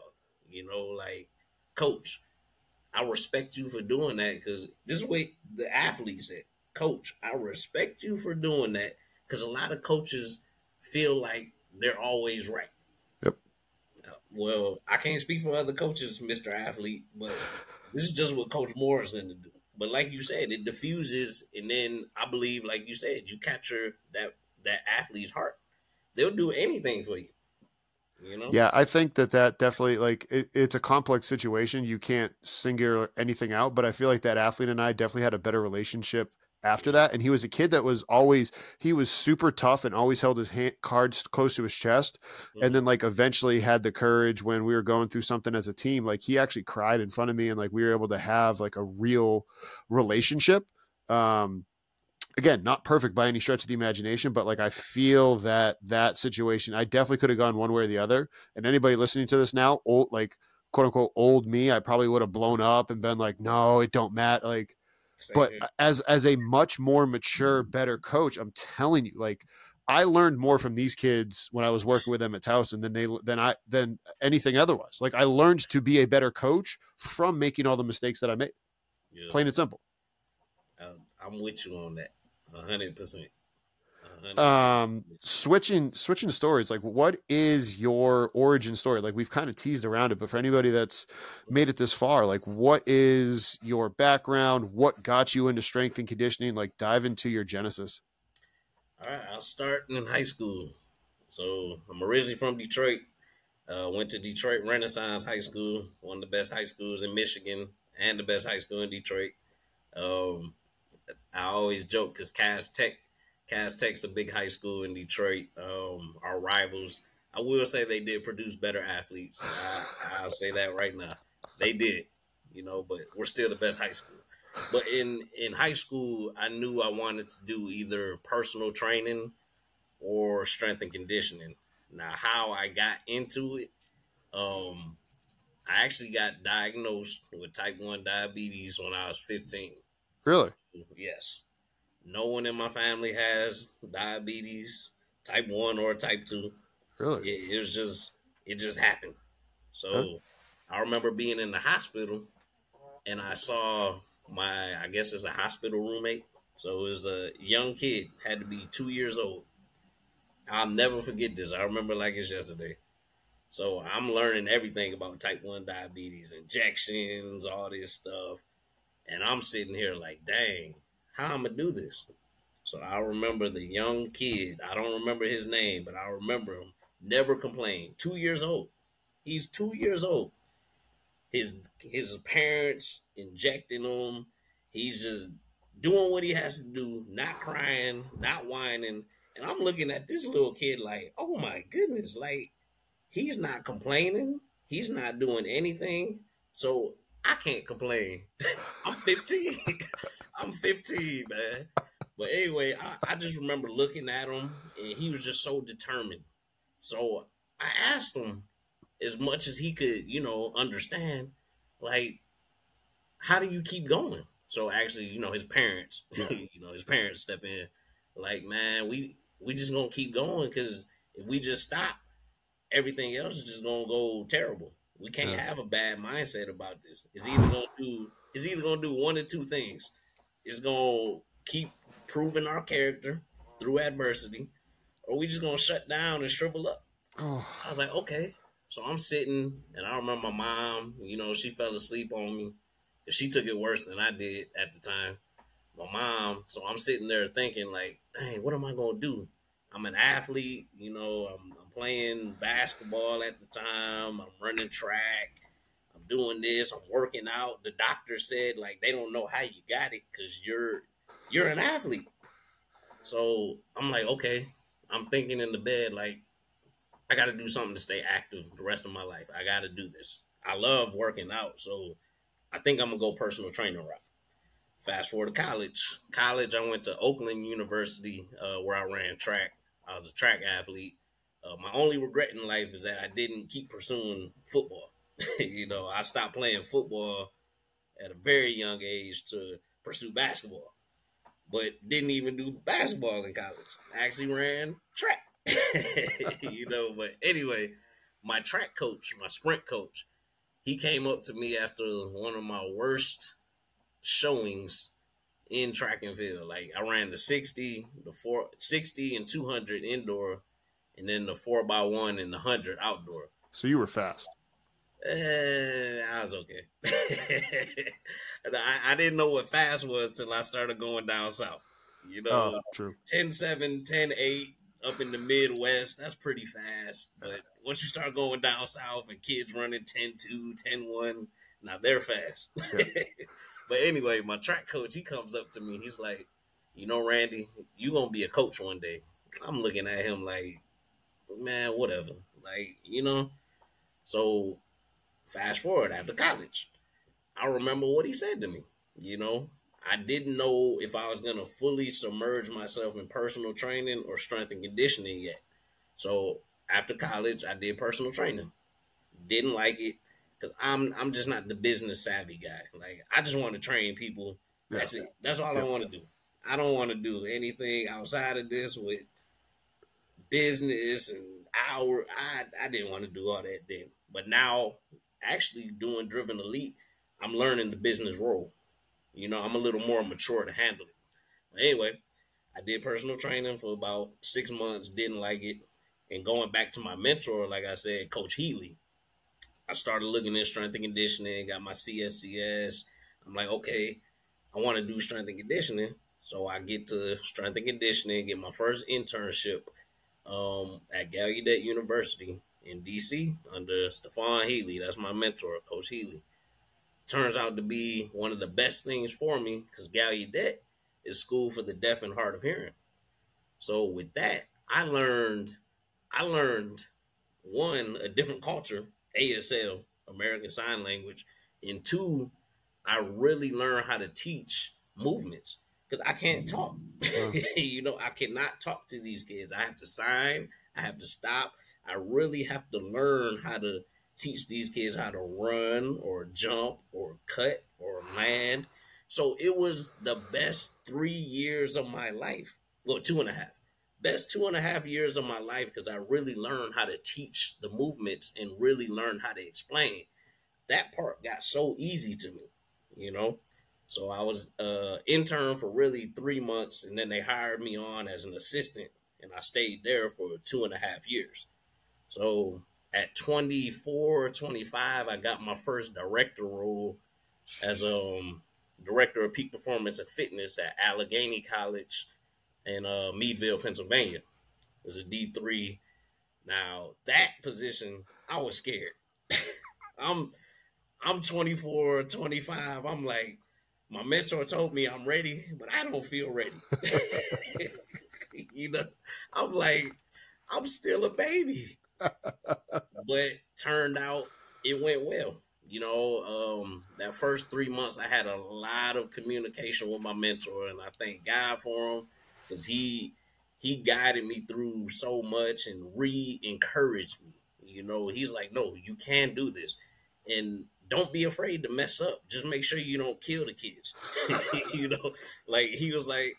You know, like, coach, I respect you for doing that because this is what the athlete said coach, I respect you for doing that because a lot of coaches feel like they're always right. Yep. Uh, well, I can't speak for other coaches, Mister Athlete, but this is just what Coach Moore is going to do. But like you said, it diffuses, and then I believe, like you said, you capture that that athlete's heart. They'll do anything for you. You know? Yeah, I think that that definitely like it, it's a complex situation. You can't single anything out, but I feel like that athlete and I definitely had a better relationship after that. And he was a kid that was always he was super tough and always held his hand, cards close to his chest. Mm-hmm. And then like eventually had the courage when we were going through something as a team. Like he actually cried in front of me, and like we were able to have like a real relationship. Um, again, not perfect by any stretch of the imagination, but like I feel that that situation, I definitely could have gone one way or the other. And anybody listening to this now, old like quote unquote old me, I probably would have blown up and been like, no, it don't matter. Like, but here. Uh, as as a much more mature, better coach, I'm telling you, like I learned more from these kids when I was working with them at Towson than they than I than anything otherwise. Like I learned to be a better coach from making all the mistakes that I made. Yeah. Plain and simple. I'm with you on that, hundred percent. Um, switching switching stories. Like, what is your origin story? Like, we've kind of teased around it, but for anybody that's made it this far, like, what is your background? What got you into strength and conditioning? Like, dive into your genesis. All right, I'll start in high school. So I'm originally from Detroit. Uh, went to Detroit Renaissance High School, one of the best high schools in Michigan, and the best high school in Detroit. Um, I always joke because Cass Tech, Cass Tech's a big high school in Detroit. Um, our rivals. I will say they did produce better athletes. I, I'll say that right now. They did, you know, but we're still the best high school. But in in high school, I knew I wanted to do either personal training or strength and conditioning. Now, how I got into it, um, I actually got diagnosed with type one diabetes when I was fifteen. Really? Yes. No one in my family has diabetes, type one or type two. Really? It, it was just it just happened. So huh? I remember being in the hospital and I saw my I guess it's a hospital roommate. So it was a young kid, had to be two years old. I'll never forget this. I remember like it's yesterday. So I'm learning everything about type 1 diabetes, injections, all this stuff. And I'm sitting here like, dang, how I'm gonna do this? So I remember the young kid. I don't remember his name, but I remember him. Never complained. Two years old. He's two years old. His his parents injecting him. He's just doing what he has to do, not crying, not whining. And I'm looking at this little kid like, oh my goodness, like he's not complaining. He's not doing anything. So I can't complain. I'm 15. I'm 15, man. But anyway, I, I, just remember looking at him and he was just so determined. So I asked him as much as he could, you know, understand, like, how do you keep going? So actually, you know, his parents, you know, his parents step in, like, man, we we just gonna keep going because if we just stop, everything else is just gonna go terrible. We can't have a bad mindset about this. It's either gonna do it's either gonna do one or two things. It's gonna keep proving our character through adversity, or we just gonna shut down and shrivel up. Oh. I was like, okay. So I'm sitting, and I remember my mom. You know, she fell asleep on me. She took it worse than I did at the time. My mom. So I'm sitting there thinking, like, dang, what am I gonna do? I'm an athlete. You know, I'm, I'm playing basketball at the time. I'm running track. Doing this. I'm working out. The doctor said, like, they don't know how you got it because you're you're an athlete. So I'm like, okay. I'm thinking in the bed, like, I got to do something to stay active the rest of my life. I got to do this. I love working out, so I think I'm gonna go personal trainer route. Fast forward to college. College, I went to Oakland University, uh, where I ran track. I was a track athlete. Uh, my only regret in life is that I didn't keep pursuing football. you know, I stopped playing football at a very young age to pursue basketball, but didn't even do basketball in college. I actually ran track. you know, but anyway, my track coach, my sprint coach, he came up to me after one of my worst showings in track and field. Like I ran the 60, the four, 60 and 200 indoor, and then the four by one and the 100 outdoor. So you were fast. Uh, I was okay. I, I, didn't know what fast was till I started going down south. You know, oh, true. 10 7, 10 8, up in the Midwest, that's pretty fast. But once you start going down south and kids running 10 2, 10 1, now they're fast. Yeah. but anyway, my track coach, he comes up to me. He's like, You know, Randy, you going to be a coach one day. I'm looking at him like, Man, whatever. Like, you know? So fast forward after college, I remember what he said to me. You know, I didn't know if I was going to fully submerge myself in personal training or strength and conditioning yet. So after college, I did personal training. Didn't like it because I'm I'm just not the business savvy guy. Like I just want to train people. Yeah. That's it. That's all yeah. I want to do. I don't want to do anything outside of this with business and hour. I I didn't want to do all that then. But now, actually doing Driven Elite, I'm learning the business role. You know, I'm a little more mature to handle it. But anyway, I did personal training for about six months, didn't like it. And going back to my mentor, like I said, Coach Healy, I started looking at strength and conditioning, got my CSCS. I'm like, okay, I want to do strength and conditioning. So I get to strength and conditioning, get my first internship um, at Gallaudet University in DC under Stephon Healy. That's my mentor, Coach Healy. Turns out to be one of the best things for me because Gallaudet is school for the deaf and hard of hearing. So with that, I learned, I learned one a different culture, ASL, American Sign Language, and two, I really learned how to teach movements because I can't talk. you know, I cannot talk to these kids. I have to sign. I have to stop. I really have to learn how to teach these kids how to run or jump or cut or land. So it was the best three years of my life. Well, two and a half. Best two and a half years of my life because I really learned how to teach the movements and really learned how to explain. That part got so easy to me, you know. So I was uh intern for really three months, and then they hired me on as an assistant, and I stayed there for two and a half years. So at 24, 25, I got my first director role as um director of peak performance and fitness at Allegheny College in uh, Meadville, Pennsylvania. It was a D3. Now that position, I was scared. I'm I'm 24, 25. I'm like, my mentor told me I'm ready, but I don't feel ready. you know, I'm like, I'm still a baby. but turned out it went well. You know, um, that first three months, I had a lot of communication with my mentor, and I thank God for him because he he guided me through so much and re-encouraged me. You know, he's like, "No, you can do this," and don't be afraid to mess up. Just make sure you don't kill the kids. you know, like he was like,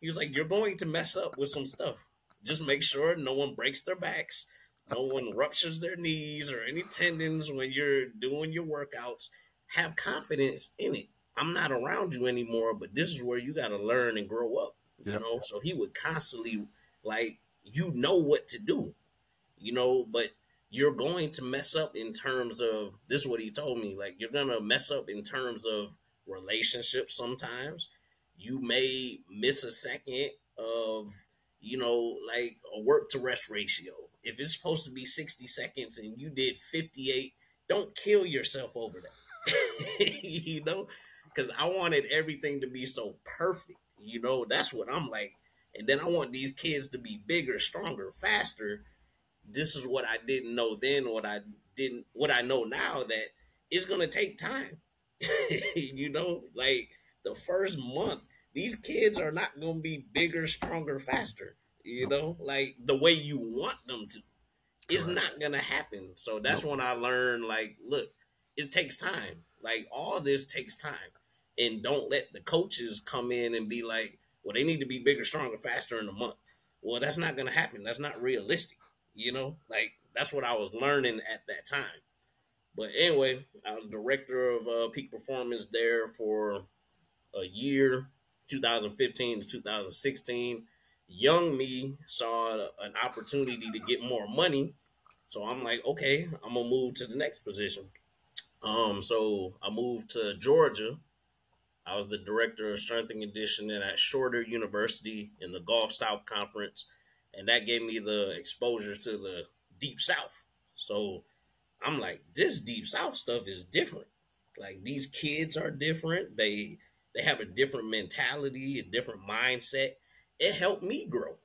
he was like, you're going to mess up with some stuff. Just make sure no one breaks their backs, no one ruptures their knees or any tendons when you're doing your workouts. Have confidence in it. I'm not around you anymore, but this is where you got to learn and grow up. You yep. know, so he would constantly like, you know what to do, you know, but you're going to mess up in terms of this is what he told me like you're gonna mess up in terms of relationships sometimes you may miss a second of you know like a work to rest ratio if it's supposed to be 60 seconds and you did 58 don't kill yourself over that. You know? Because i wanted everything to be so perfect you know? That's what i'm like. And then i want these kids to be bigger stronger faster. This is what I didn't know then, what I didn't, what I know now that it's gonna take time. you know, like the first month, these kids are not gonna be bigger, stronger, faster. You know, like the way you want them to. It's not gonna happen. So that's nope. when I learned, like, look, it takes time. Like all this takes time. And don't let the coaches come in and be like, well, they need to be bigger, stronger, faster in a month. Well, that's not gonna happen. That's not realistic. You know, like that's what I was learning at that time. But anyway, I was director of uh, peak performance there for a year, 2015 to 2016. Young me saw an opportunity to get more money, so I'm like, okay, I'm gonna move to the next position. Um, so I moved to Georgia. I was the director of strength and conditioning at Shorter University in the Gulf South Conference and that gave me the exposure to the deep south. So I'm like, this deep south stuff is different. Like these kids are different. They they have a different mentality, a different mindset. It helped me grow.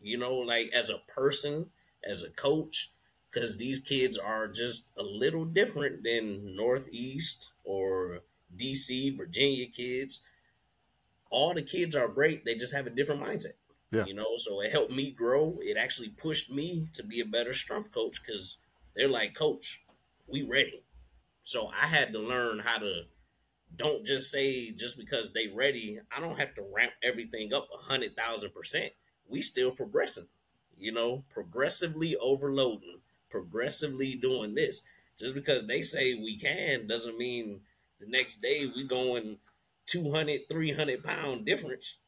You know, like as a person, as a coach, because these kids are just a little different than Northeast or DC, Virginia kids. All the kids are great. They just have a different mindset. Yeah. You know, so it helped me grow. It actually pushed me to be a better strength coach because they're like, Coach, we ready. So I had to learn how to don't just say just because they ready, I don't have to ramp everything up a hundred thousand percent. We still progressing, you know, progressively overloading, progressively doing this. Just because they say we can doesn't mean the next day we going 200, 300 pound difference,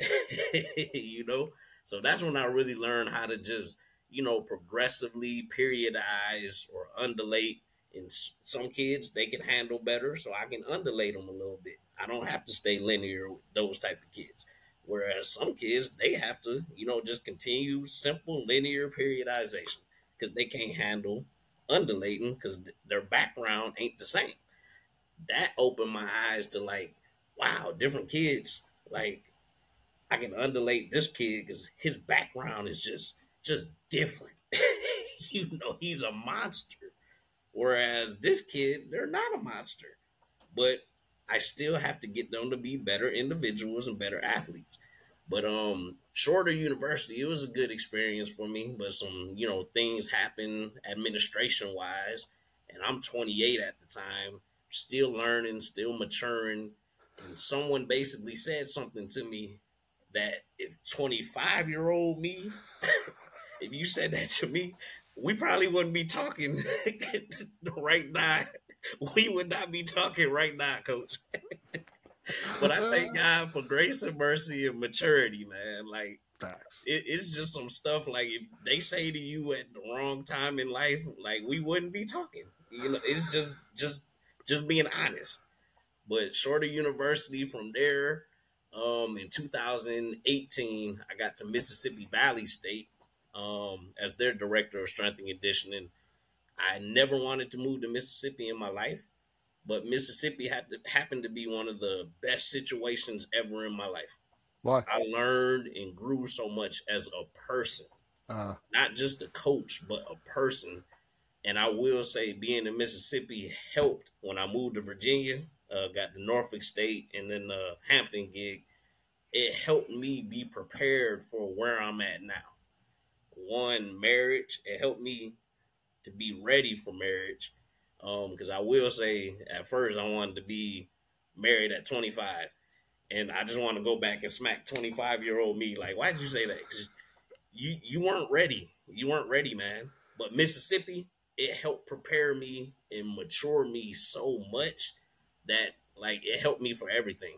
you know? So that's when I really learned how to just, you know, progressively periodize or undulate and some kids they can handle better, so I can undulate them a little bit. I don't have to stay linear with those type of kids. Whereas some kids they have to, you know, just continue simple linear periodization because they can't handle undulating because their background ain't the same. That opened my eyes to like, wow, different kids. Like, I can undulate this kid because his background is just just different. you know, he's a monster. Whereas this kid, they're not a monster. But I still have to get them to be better individuals and better athletes. But um Shorter University, it was a good experience for me, but some, you know, things happen administration wise. And I'm 28 at the time, still learning, still maturing. And someone basically said something to me that if 25 year old me, if you said that to me, we probably wouldn't be talking right now. We would not be talking right now, coach. but I thank God for grace and mercy and maturity, man. Like facts. It, it's just some stuff like if they say to you at the wrong time in life, like we wouldn't be talking. You know, it's just just just being honest. But Shorter University from there, um, in 2018, I got to Mississippi Valley State um, as their director of strength and conditioning. I never wanted to move to Mississippi in my life, but Mississippi had to, happened to be one of the best situations ever in my life. Why? I learned and grew so much as a person, uh, not just a coach, but a person. And I will say, being in Mississippi helped when I moved to Virginia. Uh, got the Norfolk State and then the Hampton gig. It helped me be prepared for where I'm at now one marriage. It helped me to be ready for marriage. Um, because I will say at first I wanted to be married at 25. And I just want to go back and smack 25 year old me. Like, why did you say that? Because you you weren't ready. You weren't ready, man. But Mississippi, it helped prepare me and mature me so much that like it helped me for everything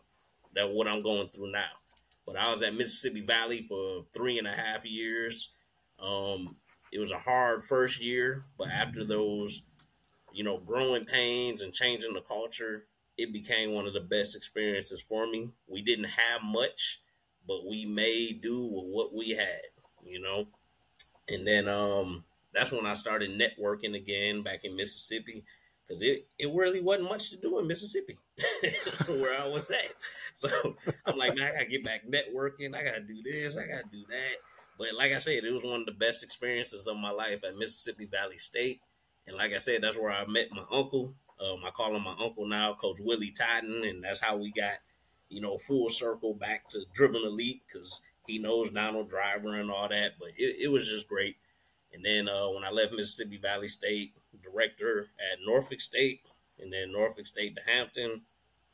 that what I'm going through now. But I was at Mississippi Valley for three and a half years. Um, it was a hard first year, but after those, you know, growing pains and changing the culture, it became one of the best experiences for me. We didn't have much, but we made do with what we had, you know. And then um, that's when I started networking again back in Mississippi because it, it really wasn't much to do in Mississippi where I was at. So I'm like, man, I gotta get back networking. I gotta do this. I gotta do that. But like I said, it was one of the best experiences of my life at Mississippi Valley State. And like I said, that's where I met my uncle. Um, I call him my uncle now, Coach Willie Totten, and that's how we got, you know, full circle back to Driven Elite because he knows Donald Driver and all that. But it, it was just great. And then uh, when I left Mississippi Valley State, director at Norfolk State, and then Norfolk State to Hampton,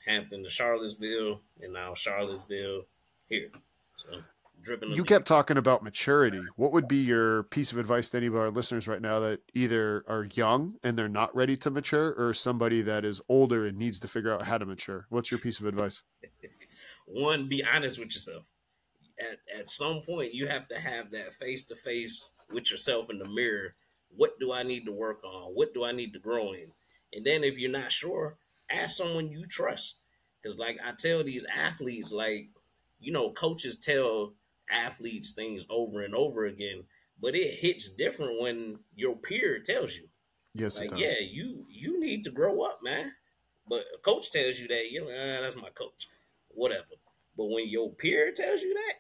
Hampton to Charlottesville, and now Charlottesville here. So driven. You kept talking about maturity. What would be your piece of advice to any of our listeners right now that either are young and they're not ready to mature, or somebody that is older and needs to figure out how to mature? What's your piece of advice? One, be honest with yourself. At at some point, you have to have that face to face with yourself in the mirror. What do I need to work on? What do I need to grow in? And then, if you're not sure, ask someone you trust. Because, like I tell these athletes, like you know, coaches tell athletes things over and over again, but it hits different when your peer tells you. Yes, like, yeah, you you need to grow up, man. But a coach tells you that, you're like, ah, that's my coach, whatever. But when your peer tells you that,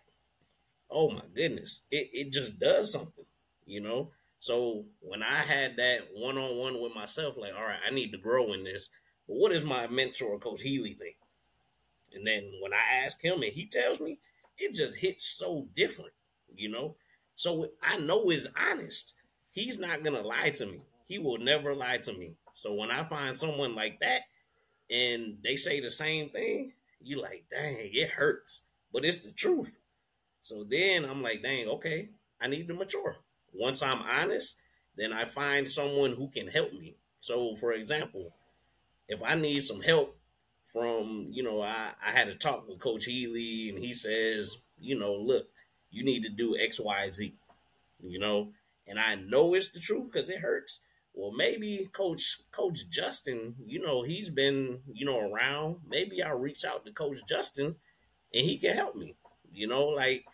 oh my goodness, it, it just does something, you know. So when I had that one on one with myself, like, all right, I need to grow in this. But what does my mentor, Coach Healy, think? And then when I ask him and he tells me, it just hits so different, you know. So I know is honest. He's not gonna lie to me. he will never lie to me. So when I find someone like that and they say the same thing, you like, dang, it hurts. But it's the truth. So then I'm like, dang, okay, I need to mature. Once I'm honest, then I find someone who can help me. So for example, if I need some help from, you know, I, I had a talk with Coach Healy and he says, you know, look, you need to do X, Y, Z, you know, and I know it's the truth because it hurts. Well, maybe Coach Coach Justin, you know, he's been, you know, around. Maybe I'll reach out to Coach Justin and he can help me. You know, like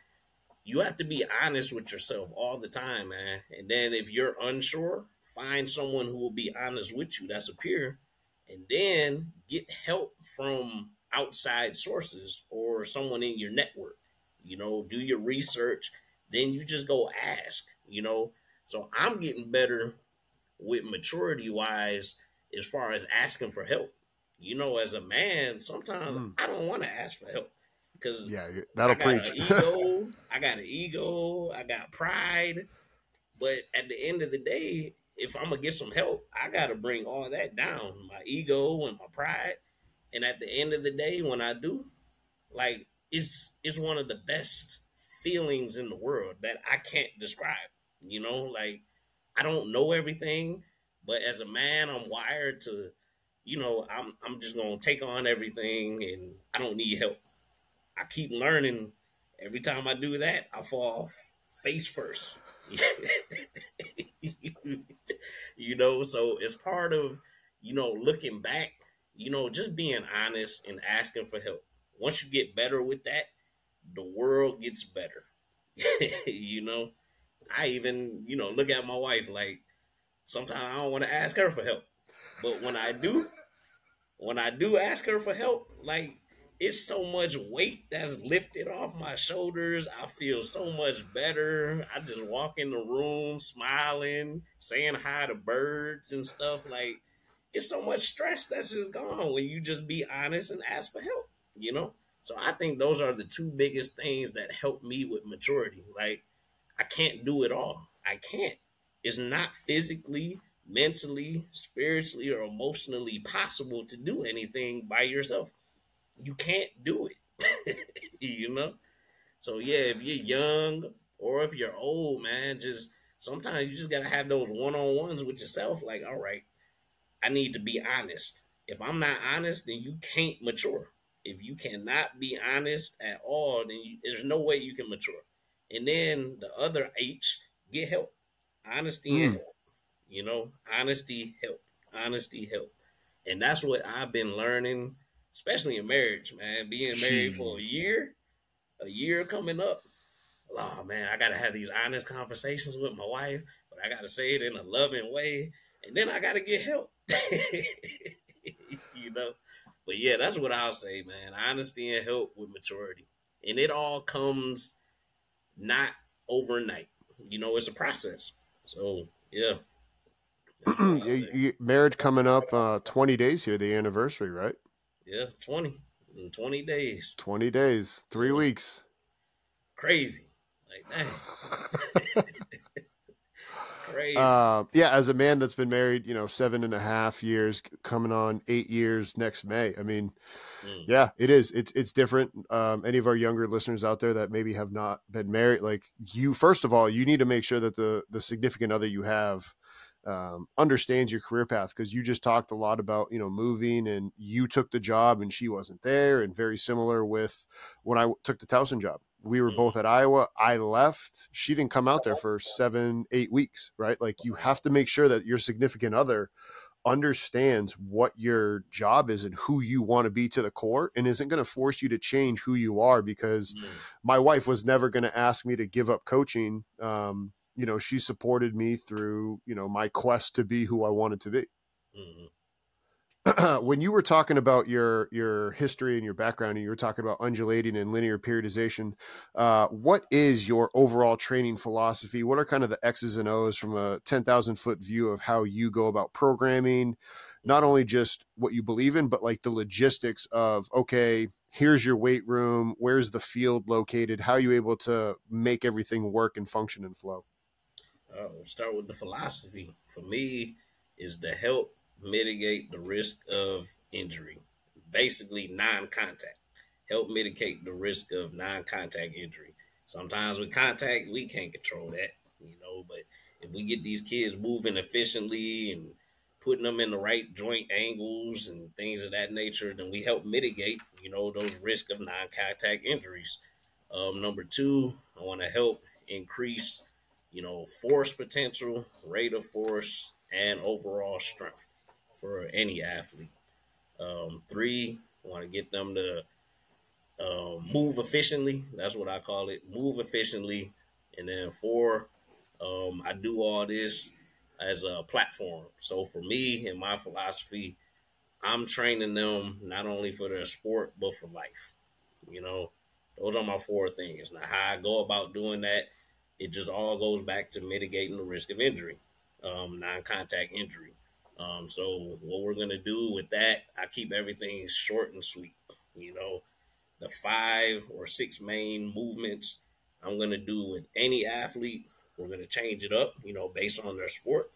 you have to be honest with yourself all the time, man. And then if you're unsure, find someone who will be honest with you. That's a peer. And then get help from outside sources or someone in your network. You know, do your research. Then you just go ask, you know. So I'm getting better with maturity wise as far as asking for help. You know, as a man, sometimes mm. I don't want to ask for help because yeah, that'll I preach. ego, I got an ego, I got pride, but at the end of the day, if I'm gonna get some help, I gotta bring all that down, my ego and my pride. And at the end of the day, when I do, like it's it's one of the best feelings in the world that I can't describe. You know, like I don't know everything, but as a man, I'm wired to, you know, I'm I'm just gonna take on everything, and I don't need help. I keep learning. Every time I do that, I fall face first. you know, so it's part of, you know, looking back, you know, just being honest and asking for help. Once you get better with that, the world gets better. you know, I even, you know, look at my wife like sometimes I don't want to ask her for help. But when I do, when I do ask her for help, like it's so much weight that's lifted off my shoulders. I feel so much better. I just walk in the room smiling, saying hi to birds and stuff. Like it's so much stress that's just gone when you just be honest and ask for help, you know? So I think those are the two biggest things that help me with maturity. Like I can't do it all. I can't. It's not physically, mentally, spiritually, or emotionally possible to do anything by yourself. You can't do it. you know? So yeah, if you're young or if you're old, man, just sometimes you just gotta have those one-on-ones with yourself. Like, all right, I need to be honest. If I'm not honest, then you can't mature. If you cannot be honest at all, then you, there's no way you can mature. And then the other H, get help. Honesty mm. and help. You know, honesty, help. Honesty, help. And that's what I've been learning, especially in marriage, man. Being married for a year, a year coming up. Oh man, I gotta have these honest conversations with my wife, but I gotta say it in a loving way. And then I gotta get help. you know? But yeah, that's what I'll say, man. Honesty and help with maturity. And it all comes not overnight. You know, it's a process. So yeah. marriage coming up uh 20 days here, the anniversary, right? Yeah, 20. In 20 days. 20 days. Three weeks. Crazy. Like dang. Crazy. Uh, yeah, as a man that's been married, you know, seven and a half years, coming on eight years next May. I mean, mm. yeah, it is. It's it's different. Um, any of our younger listeners out there that maybe have not been married, like you, first of all, you need to make sure that the the significant other you have um, understands your career path because you just talked a lot about you know moving and you took the job and she wasn't there and very similar with when I took the Towson job we were mm. both at Iowa. I left. She didn't come out there for seven, eight weeks, right? Like you have to make sure that your significant other understands what your job is and who you want to be to the core and isn't going to force you to change who you are because mm. my wife was never going to ask me to give up coaching. Um, you know, she supported me through, you know, my quest to be who I wanted to be. Mm-hmm. when you were talking about your your history and your background, and you were talking about undulating and linear periodization, uh, what is your overall training philosophy? What are kind of the X's and O's from a ten thousand foot view of how you go about programming? Not only just what you believe in, but like the logistics of okay, here's your weight room, where's the field located, how are you able to make everything work and function and flow? Uh, we'll start with the philosophy. For me, is to help mitigate the risk of injury, basically non-contact. Help mitigate the risk of non-contact injury. Sometimes with contact, we can't control that, you know. But if we get these kids moving efficiently and putting them in the right joint angles and things of that nature, then we help mitigate, you know, those risk of non-contact injuries. Um, number two, I want to help increase, you know, force potential, rate of force, and overall strength for any athlete. Um, three, want to get them to uh, move efficiently. That's what I call it. Move efficiently. And then four, um, I do all this as a platform. So for me and my philosophy, I'm training them not only for their sport but for life. You know, those are my four things. Now, how I go about doing that, it just all goes back to mitigating the risk of injury, um, non-contact injury. Um, so what we're gonna do with that, I keep everything short and sweet. You know, the five or six main movements I'm gonna do with any athlete we're to change it up, you know, based on their sport.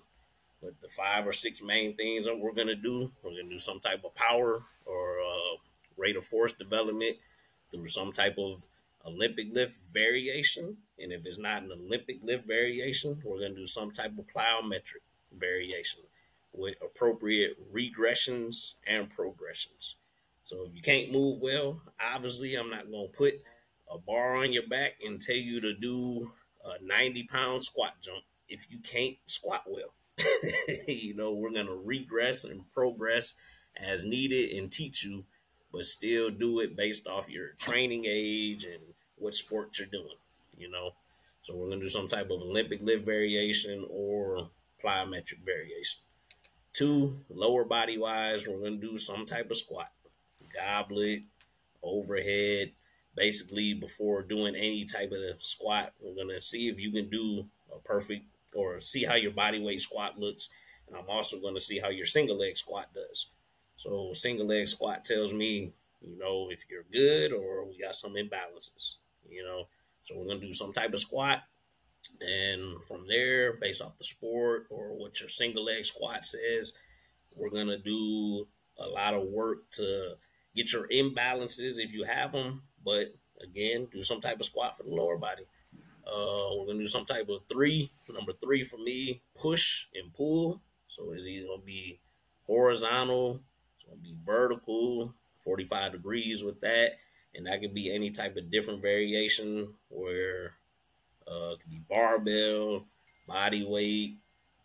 But the five or six main things that we're to do, we're to do some type of power or uh, rate of force development through some type of Olympic lift variation. And if it's not an Olympic lift variation, we're to do some type of plyometric variation with appropriate regressions and progressions. So if you can't move well, obviously I'm not going to put a bar on your back and tell you to do a 90 pound squat jump if you can't squat well. you know, we're going to regress and progress as needed and teach you, but still do it based off your training age and what sport you're doing, you know. So we're going to do some type of Olympic lift variation or plyometric variation. Two, lower body wise, we're going to do some type of squat, goblet, overhead, basically before doing any type of squat we're going to see if you can do a perfect or see how your body weight squat looks. And i'm also going to see how your single leg squat does. So single leg squat tells me you know if you're good or we got some imbalances you know. So we're going to do some type of squat and from there based off the sport or what your single leg squat says we're going to do a lot of work to get your imbalances if you have them but again, do some type of squat for the lower body. Uh, we're gonna do some type of three. Number three for me, push and pull. So it's either gonna be horizontal, it's gonna be vertical, 45 degrees with that, and that could be any type of different variation where uh, could be barbell, body weight,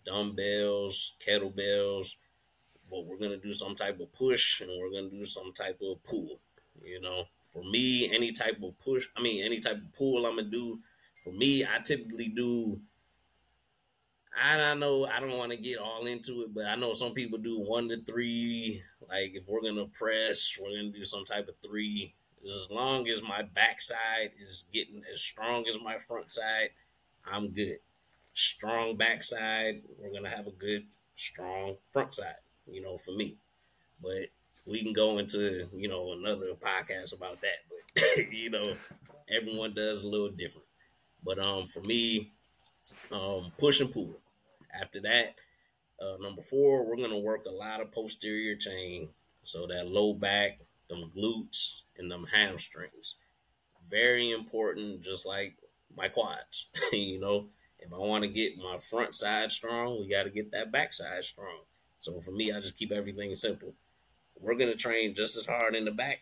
dumbbells, kettlebells. But we're gonna do some type of push and we're gonna do some type of pull. You know, for me, any type of push, I mean, any type of pull I'm gonna do. For me, I typically do. I know I don't want to get all into it, but I know some people do one to three. Like if we're gonna press, we're gonna do some type of three. As long as my backside is getting as strong as my front side, I'm good. Strong backside, we're gonna have a good, strong front side. You know, for me. But we can go into you know another podcast about that. But you know, everyone does a little different. But um, for me, um, push and pull. After that, uh, number four, we're gonna work a lot of posterior chain, so that low back, them glutes, and them hamstrings. Very important, just like my quads. you know, if I want to get my front side strong, we got to get that back side strong. So for me, I just keep everything simple we're going to train just as hard in the back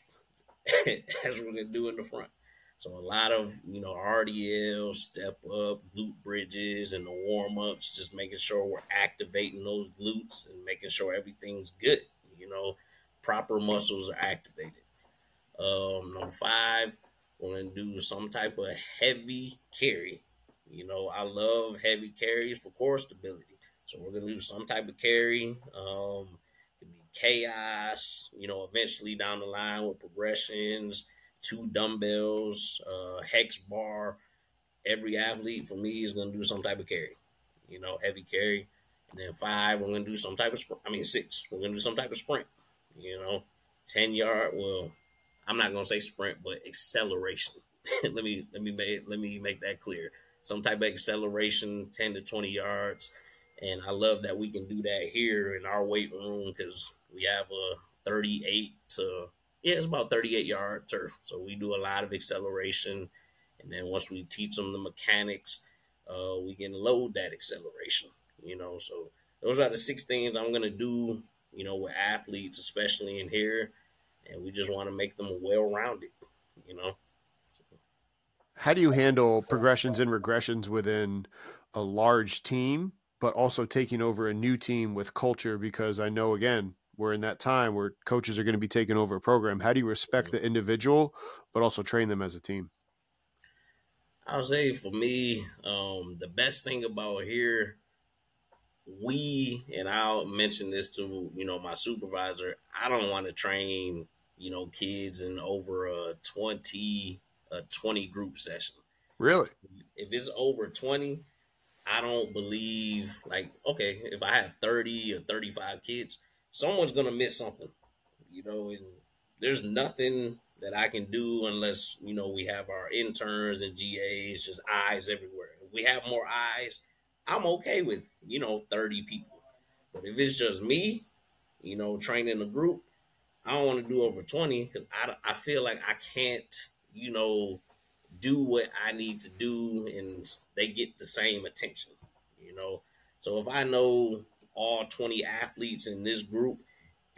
as we're going to do in the front. So a lot of, you know, RDL, step up, glute bridges, and the warm ups, just making sure we're activating those glutes and making sure everything's good. You know, proper muscles are activated. Um, number five, we're to do some type of heavy carry. You know, I love heavy carries for core stability. So we're to do some type of carry. Um, could be chaos, you know, eventually down the line with progressions, two dumbbells, uh, hex bar. Every athlete for me is to do some type of carry, you know, heavy carry. And then five, we're to do some type of, sprint. I mean, six, we're to do some type of sprint, you know, 10 yard. Well, I'm not to say sprint, but acceleration. let me, let me make, let me make that clear. some type of acceleration, 10 to 20 yards. And I love that we can do that here in our weight room because we have a 38 to, yeah, it's about 38 yard turf. So we do a lot of acceleration. And then once we teach them the mechanics, uh, we can load that acceleration, you know. So those are the six things I'm to do, you know, with athletes, especially in here. And we just want to make them well rounded, you know. How do you handle progressions and regressions within a large team, but also taking over a new team with culture? Because I know, again, we're in that time where coaches are going to be taking over a program. How do you respect the individual, but also train them as a team? I'll say for me, um, the best thing about here, we and I'll mention this to you know my supervisor. I don't want to train you know kids in over a twenty a twenty group session. Really? If it's over twenty, I don't believe like okay if I have thirty or thirty five kids, someone's gonna miss something, you know, and there's nothing that I can do unless you know we have our interns and GAs, just eyes everywhere. If we have more eyes, I'm okay with you know 30 people. But if it's just me, you know, training a group, I don't want to do over 20 because I, I feel like I can't, you know, do what I need to do and they get the same attention, you know. So if I know all 20 athletes in this group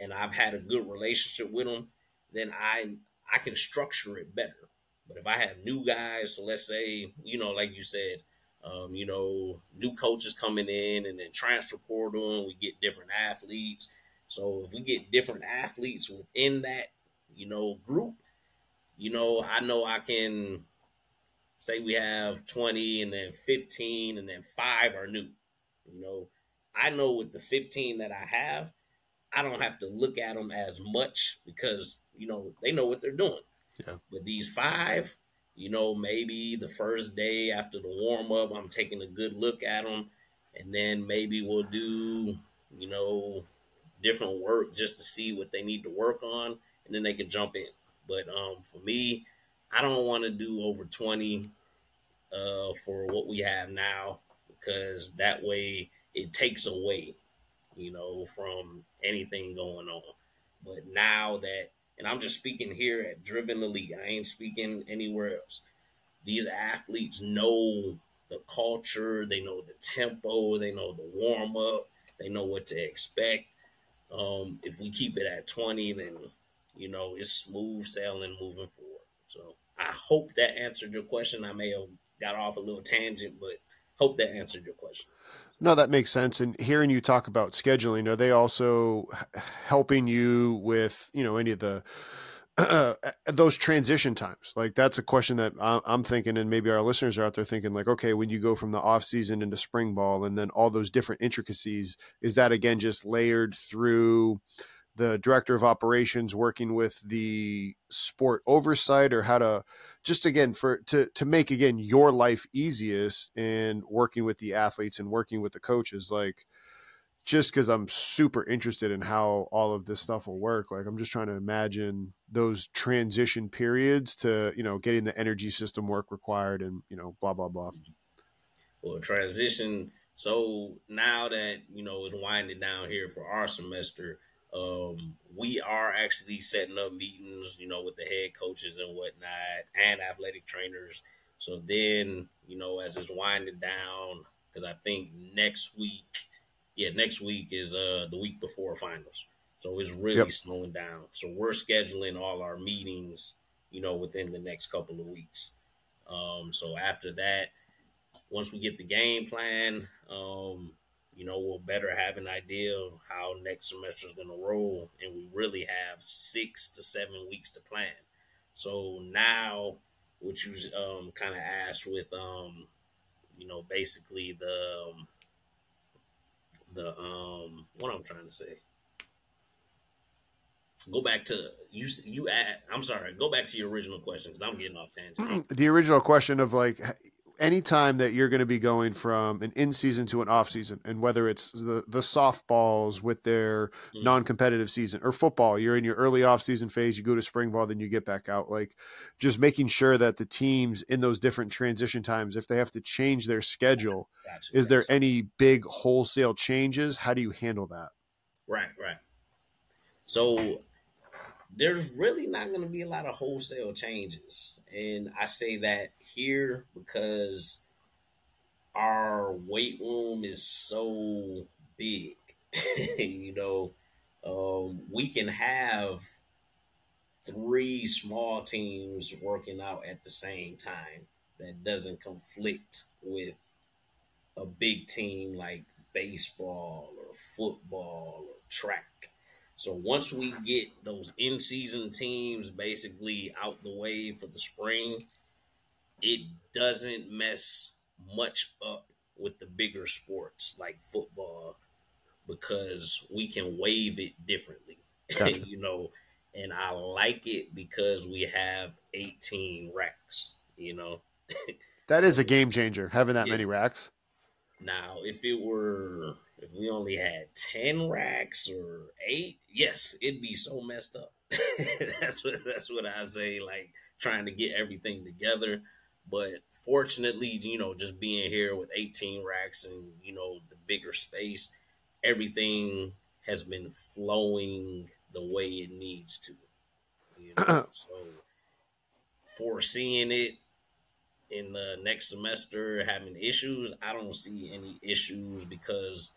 and I've had a good relationship with them, then I I can structure it better. But if I have new guys, so let's say, you know, like you said, um, you know, new coaches coming in and then transfer portal, and we get different athletes. So if we get different athletes within that, you know, group, you know, I know I can say we have 20 and then 15 and then five are new. You know, I know with the 15 that I have, I don't have to look at them as much because you know they know what they're doing. Yeah. But these five, you know, maybe the first day after the warm up, I'm taking a good look at them, and then maybe we'll do, you know, different work just to see what they need to work on, and then they can jump in. But um, for me, I don't want to do over 20 uh, for what we have now because that way it takes away you know, from anything going on. But now that, and I'm just speaking here at Driven Elite, I ain't speaking anywhere else. These athletes know the culture, they know the tempo, they know the warm up, they know what to expect. Um, if we keep it at 20, then, you know, it's smooth sailing moving forward. So I hope that answered your question. I may have got off a little tangent, but hope that answered your question. No, that makes sense. And hearing you talk about scheduling, are they also helping you with, you know, any of the uh, those transition times? Like that's a question that I'm thinking, and maybe our listeners are out there thinking, like, okay, when you go from the off season into spring ball, and then all those different intricacies, is that again just layered through? the director of operations working with the sport oversight or how to just again for to to make again your life easiest and working with the athletes and working with the coaches like just because I'm super interested in how all of this stuff will work. Like I'm just trying to imagine those transition periods to, you know, getting the energy system work required and, you know, blah, blah, blah. Well, transition. So now that, you know, it's winding down here for our semester, um, we are actually setting up meetings, you know, with the head coaches and whatnot, and athletic trainers. So then, you know, as it's winding down, because I think next week, yeah, next week is uh the week before finals, so it's really yep. slowing down. So we're scheduling all our meetings, you know, within the next couple of weeks. Um, so after that, once we get the game plan, um, you know, we'll better have an idea of how next semester is going to roll. And we really have six to seven weeks to plan. So now, what you um, kind of asked with, um, you know, basically the, um, the, um, what I'm trying to say. Go back to you. You add. I'm sorry. Go back to your original question because I'm getting off tangent. the original question of like anytime that you're going to be going from an in season to an off season, and whether it's the the softballs with their mm-hmm. non competitive season or football, you're in your early off season phase, you go to spring ball, then you get back out. Like just making sure that the teams in those different transition times, if they have to change their schedule, gotcha, is gotcha. there any big wholesale changes? How do you handle that? Right, right. So there's really not going to be a lot of wholesale changes. And I say that here because our weight room is so big. you know, um, we can have three small teams working out at the same time that doesn't conflict with a big team like baseball or football or track. So once we get those in season teams basically out the way for the spring, it doesn't mess much up with the bigger sports like football because we can wave it differently. Gotcha. you know, and I like it because we have 18 racks, you know. that is a game changer having that yeah. many racks. Now, if it were if we only had 10 racks or 8, yes, it'd be so messed up. that's what that's what I say like trying to get everything together. But fortunately, you know, just being here with 18 racks and, you know, the bigger space, everything has been flowing the way it needs to. You know? so foreseeing it in the next semester having issues, I don't see any issues because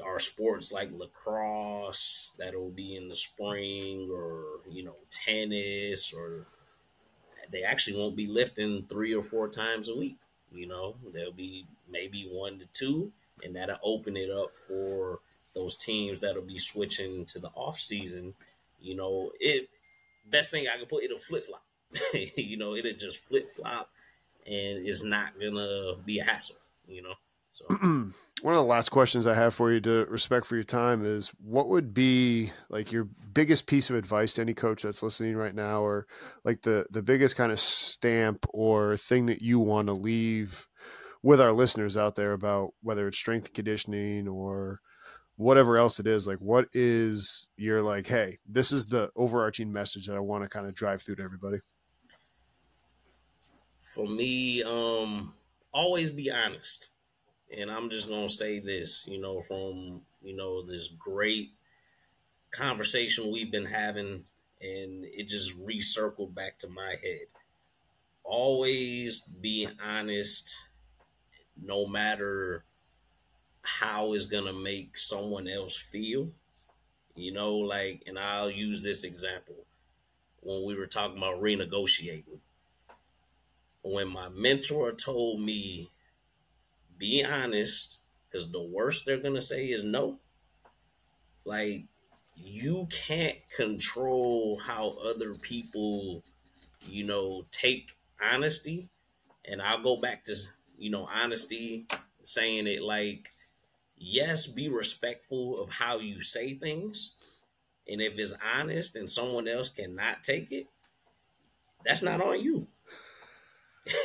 our sports like lacrosse that'll be in the spring or you know tennis or they actually won't be lifting three or four times a week you know? There'll be maybe one to two and that'll open it up for those teams that'll be switching to the off season. You know it best thing i can put it'll flip flop you know it'll just flip flop and it's not gonna be a hassle you know so. One of the last questions I have for you to respect for your time is what would be like your biggest piece of advice to any coach that's listening right now or like the the biggest kind of stamp or thing that you want to leave with our listeners out there about whether it's strength and conditioning or whatever else it is? Like what is your like hey this is the overarching message that I want to kind of drive through to everybody? For me um always be honest and I'm just gonna say this, you know, from you know this great conversation we've been having, and it just recircled back to my head. Always be honest, no matter how it's gonna make someone else feel. You know, like, and I'll use this example when we were talking about renegotiating. When my mentor told me be honest, because the worst they're gonna say is no. Like you can't control how other people, you know, take honesty. And I'll go back to you know honesty, saying it like, yes, be respectful of how you say things. And if it's honest and someone else cannot take it, that's not on you.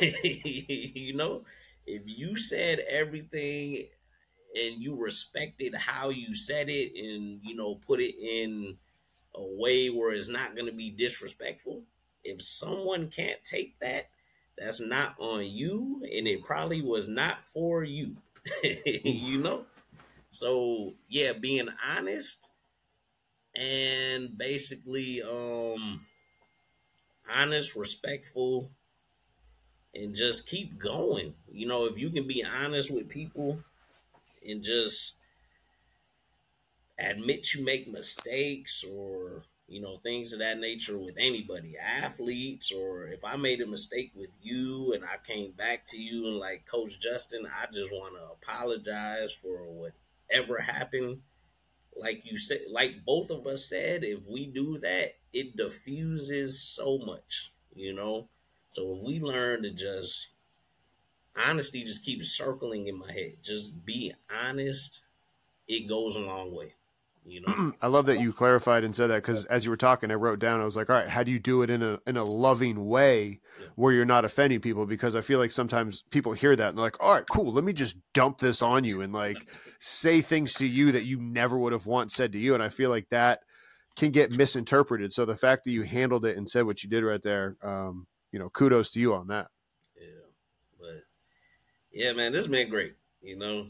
you know, if you said everything and you respected how you said it and you know put it in a way where it's not going to be disrespectful if someone can't take that that's not on you and it probably was not for you you know? So yeah being honest and basically um honest respectful and just keep going. You know, if you can be honest with people and just admit you make mistakes or you know things of that nature with anybody athletes or if i made a mistake with you and i came back to you and like coach justin i just want to apologize for whatever happened like you said like both of us said if we do that it diffuses so much you know so if we learn to just honesty just keeps circling in my head, just be honest, it goes a long way. You know, I love that you clarified and said that because as you were talking, I wrote down. I was like, all right, how do you do it in a in a loving way Yeah. where you're not offending people? Because I feel like sometimes people hear that and they're like, all right, cool, let me just dump this on you and like say things to you that you never would have once said to you. And I feel like that can get misinterpreted. So the fact that you handled it and said what you did right there, um, you know, kudos to you on that. yeah, but yeah, man, this has been great. You know,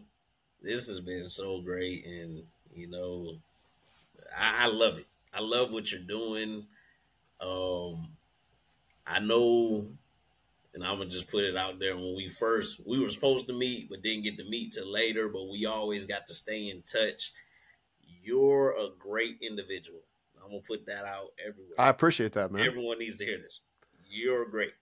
this has been so great, and you know, I, I love it. I love what you're doing. Um, I know, and I'm gonna just put it out there. When we first, we were supposed to meet, but didn't get to meet till later. But we always got to stay in touch. You're a great individual. I'm gonna put that out everywhere. I appreciate that, man. Everyone needs to hear this. You're great.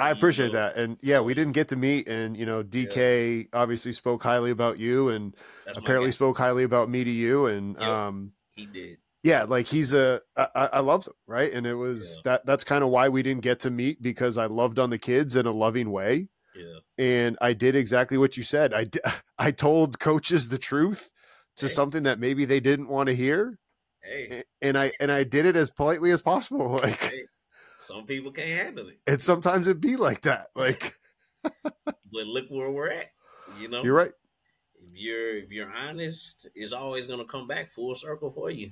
I You appreciate know, that. And yeah, we didn't get to meet. And, you know, DK obviously spoke highly about you and That's apparently spoke highly about me to you. And, Yep. um, he did. yeah, like he's a, I, I I loved him. Right. And it was Yeah. that, that's kind of why we didn't get to meet because I loved on the kids in a loving way. Yeah. And I did exactly what you said. i i told coaches the truth to Hey. something that maybe they didn't want to hear. Hey, And I, and I did it as politely as possible. Like, hey, some people can't handle it, and sometimes it be like that. Like, but look where we're at. You know, you're right. if you're if you're honest, it's always gonna come back full circle for you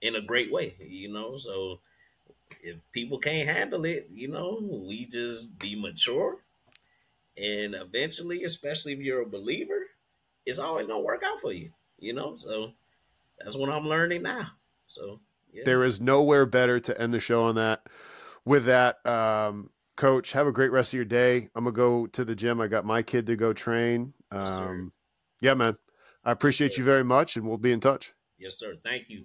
in a great way. You know, so if people can't handle it, you know, we just be mature, and eventually, especially if you're a believer, it's always gonna work out for you. You know, so that's what I'm learning now. So yeah. There is nowhere better to end the show on that. With that, um, coach, have a great rest of your day. I'm gonna go to the gym. I got my kid to go train. Yes. Um, yeah, man. I appreciate you very much, and we'll be in touch. Yes, sir. Thank you.